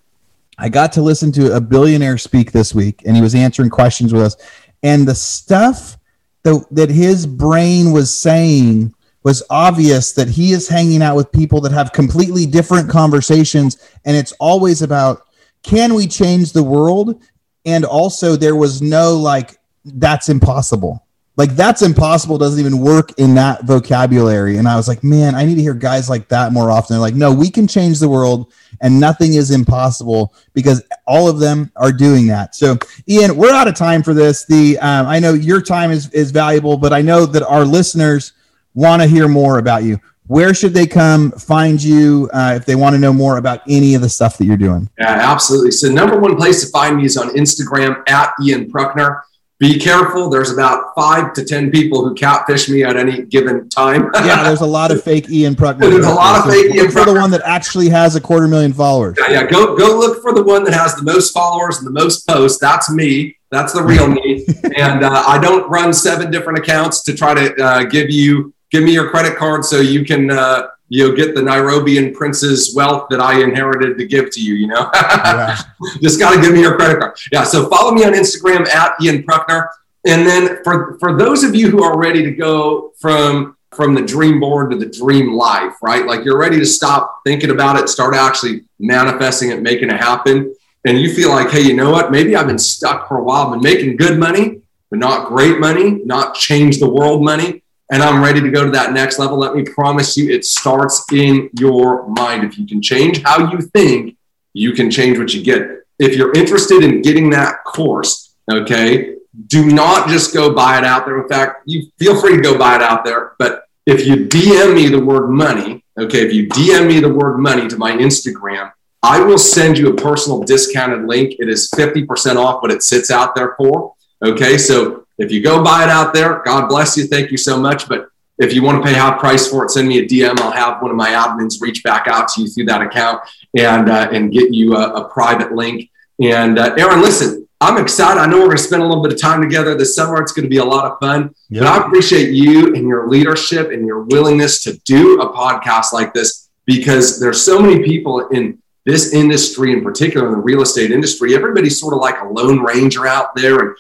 I got to listen to a billionaire speak this week and he was answering questions with us. And the stuff that, that his brain was saying was obvious that he is hanging out with people that have completely different conversations and it's always about can we change the world and also there was no like that's impossible. Like that's impossible doesn't even work in that vocabulary. And i was like man i need to hear guys like that more often. They're like no we can change the world and nothing is impossible because all of them are doing that. So ian we're out of time for this. The um, i know your time is is valuable but i know that our listeners want to hear more about you where should they come find you uh, if they want to know more about any of the stuff that you're doing yeah absolutely so number one place to find me is on instagram at ian Prukner be careful. There's about five to 10 people who catfish me at any given time. yeah, there's a lot of fake Ian Prukner. There's a lot of fake Ian For the one that actually has a quarter million followers. Yeah, yeah. Go, go look for the one that has the most followers and the most posts. That's me. That's the real me. and uh, I don't run seven different accounts to try to uh, give you, give me your credit card so you can, uh, you know, get the Nairobian prince's wealth that I inherited to give to you, you know, yeah. just got to give me your credit card. Yeah. So follow me on Instagram at Ian Prukner. And then for, for those of you who are ready to go from, from the dream board to the dream life, right? Like you're ready to stop thinking about it, start actually manifesting it, making it happen. And you feel like, hey, you know what? Maybe I've been stuck for a while, I've been making good money, but not great money, not change the world money and I'm ready to go to that next level, let me promise you it starts in your mind. If you can change how you think, you can change what you get. If you're interested in getting that course, okay, do not just go buy it out there. In fact, you feel free to go buy it out there. But if you DM me the word money, okay, if you DM me the word money to my Instagram, I will send you a personal discounted link. It is 50% off what it sits out there for. Okay, so if you go buy it out there, God bless you. Thank you so much. But if you want to pay half price for it, send me a DM. I'll have one of my admins reach back out to you through that account and uh, and get you a, a private link. And uh, Aaron, listen, I'm excited. I know we're going to spend a little bit of time together this summer. It's going to be a lot of fun. But I appreciate you and your leadership and your willingness to do a podcast like this because there's so many people in this industry, in particular in the real estate industry. Everybody's sort of like a lone ranger out there and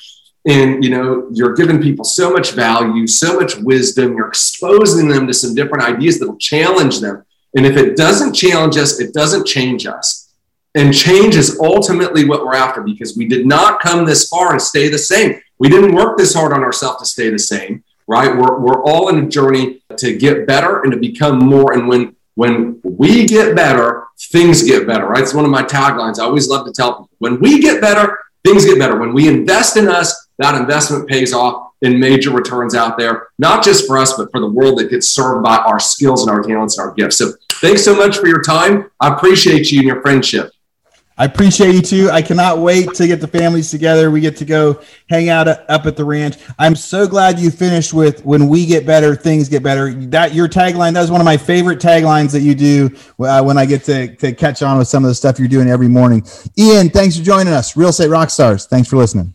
and you know you're giving people so much value so much wisdom you're exposing them to some different ideas that will challenge them. And if it doesn't challenge us it doesn't change us. And change is ultimately what we're after because we did not come this far to stay the same. We didn't work this hard on ourselves to stay the same right? We're, we're all in a journey to get better and to become more. And when when we get better things get better right? It's one of my taglines. I always love to tell people when we get better things get better. When we invest in us that investment pays off in major returns out there, not just for us, but for the world that gets served by our skills and our talents and our gifts. So thanks so much for your time. I appreciate you and your friendship. I appreciate you too. I cannot wait to get the families together. We get to go hang out up at the ranch. I'm so glad you finished with "When we get better, things get better." That your tagline. That was one of my favorite taglines that you do uh, when I get to, to catch on with some of the stuff you're doing every morning. Ian, thanks for joining us. Real estate rock stars. Thanks for listening.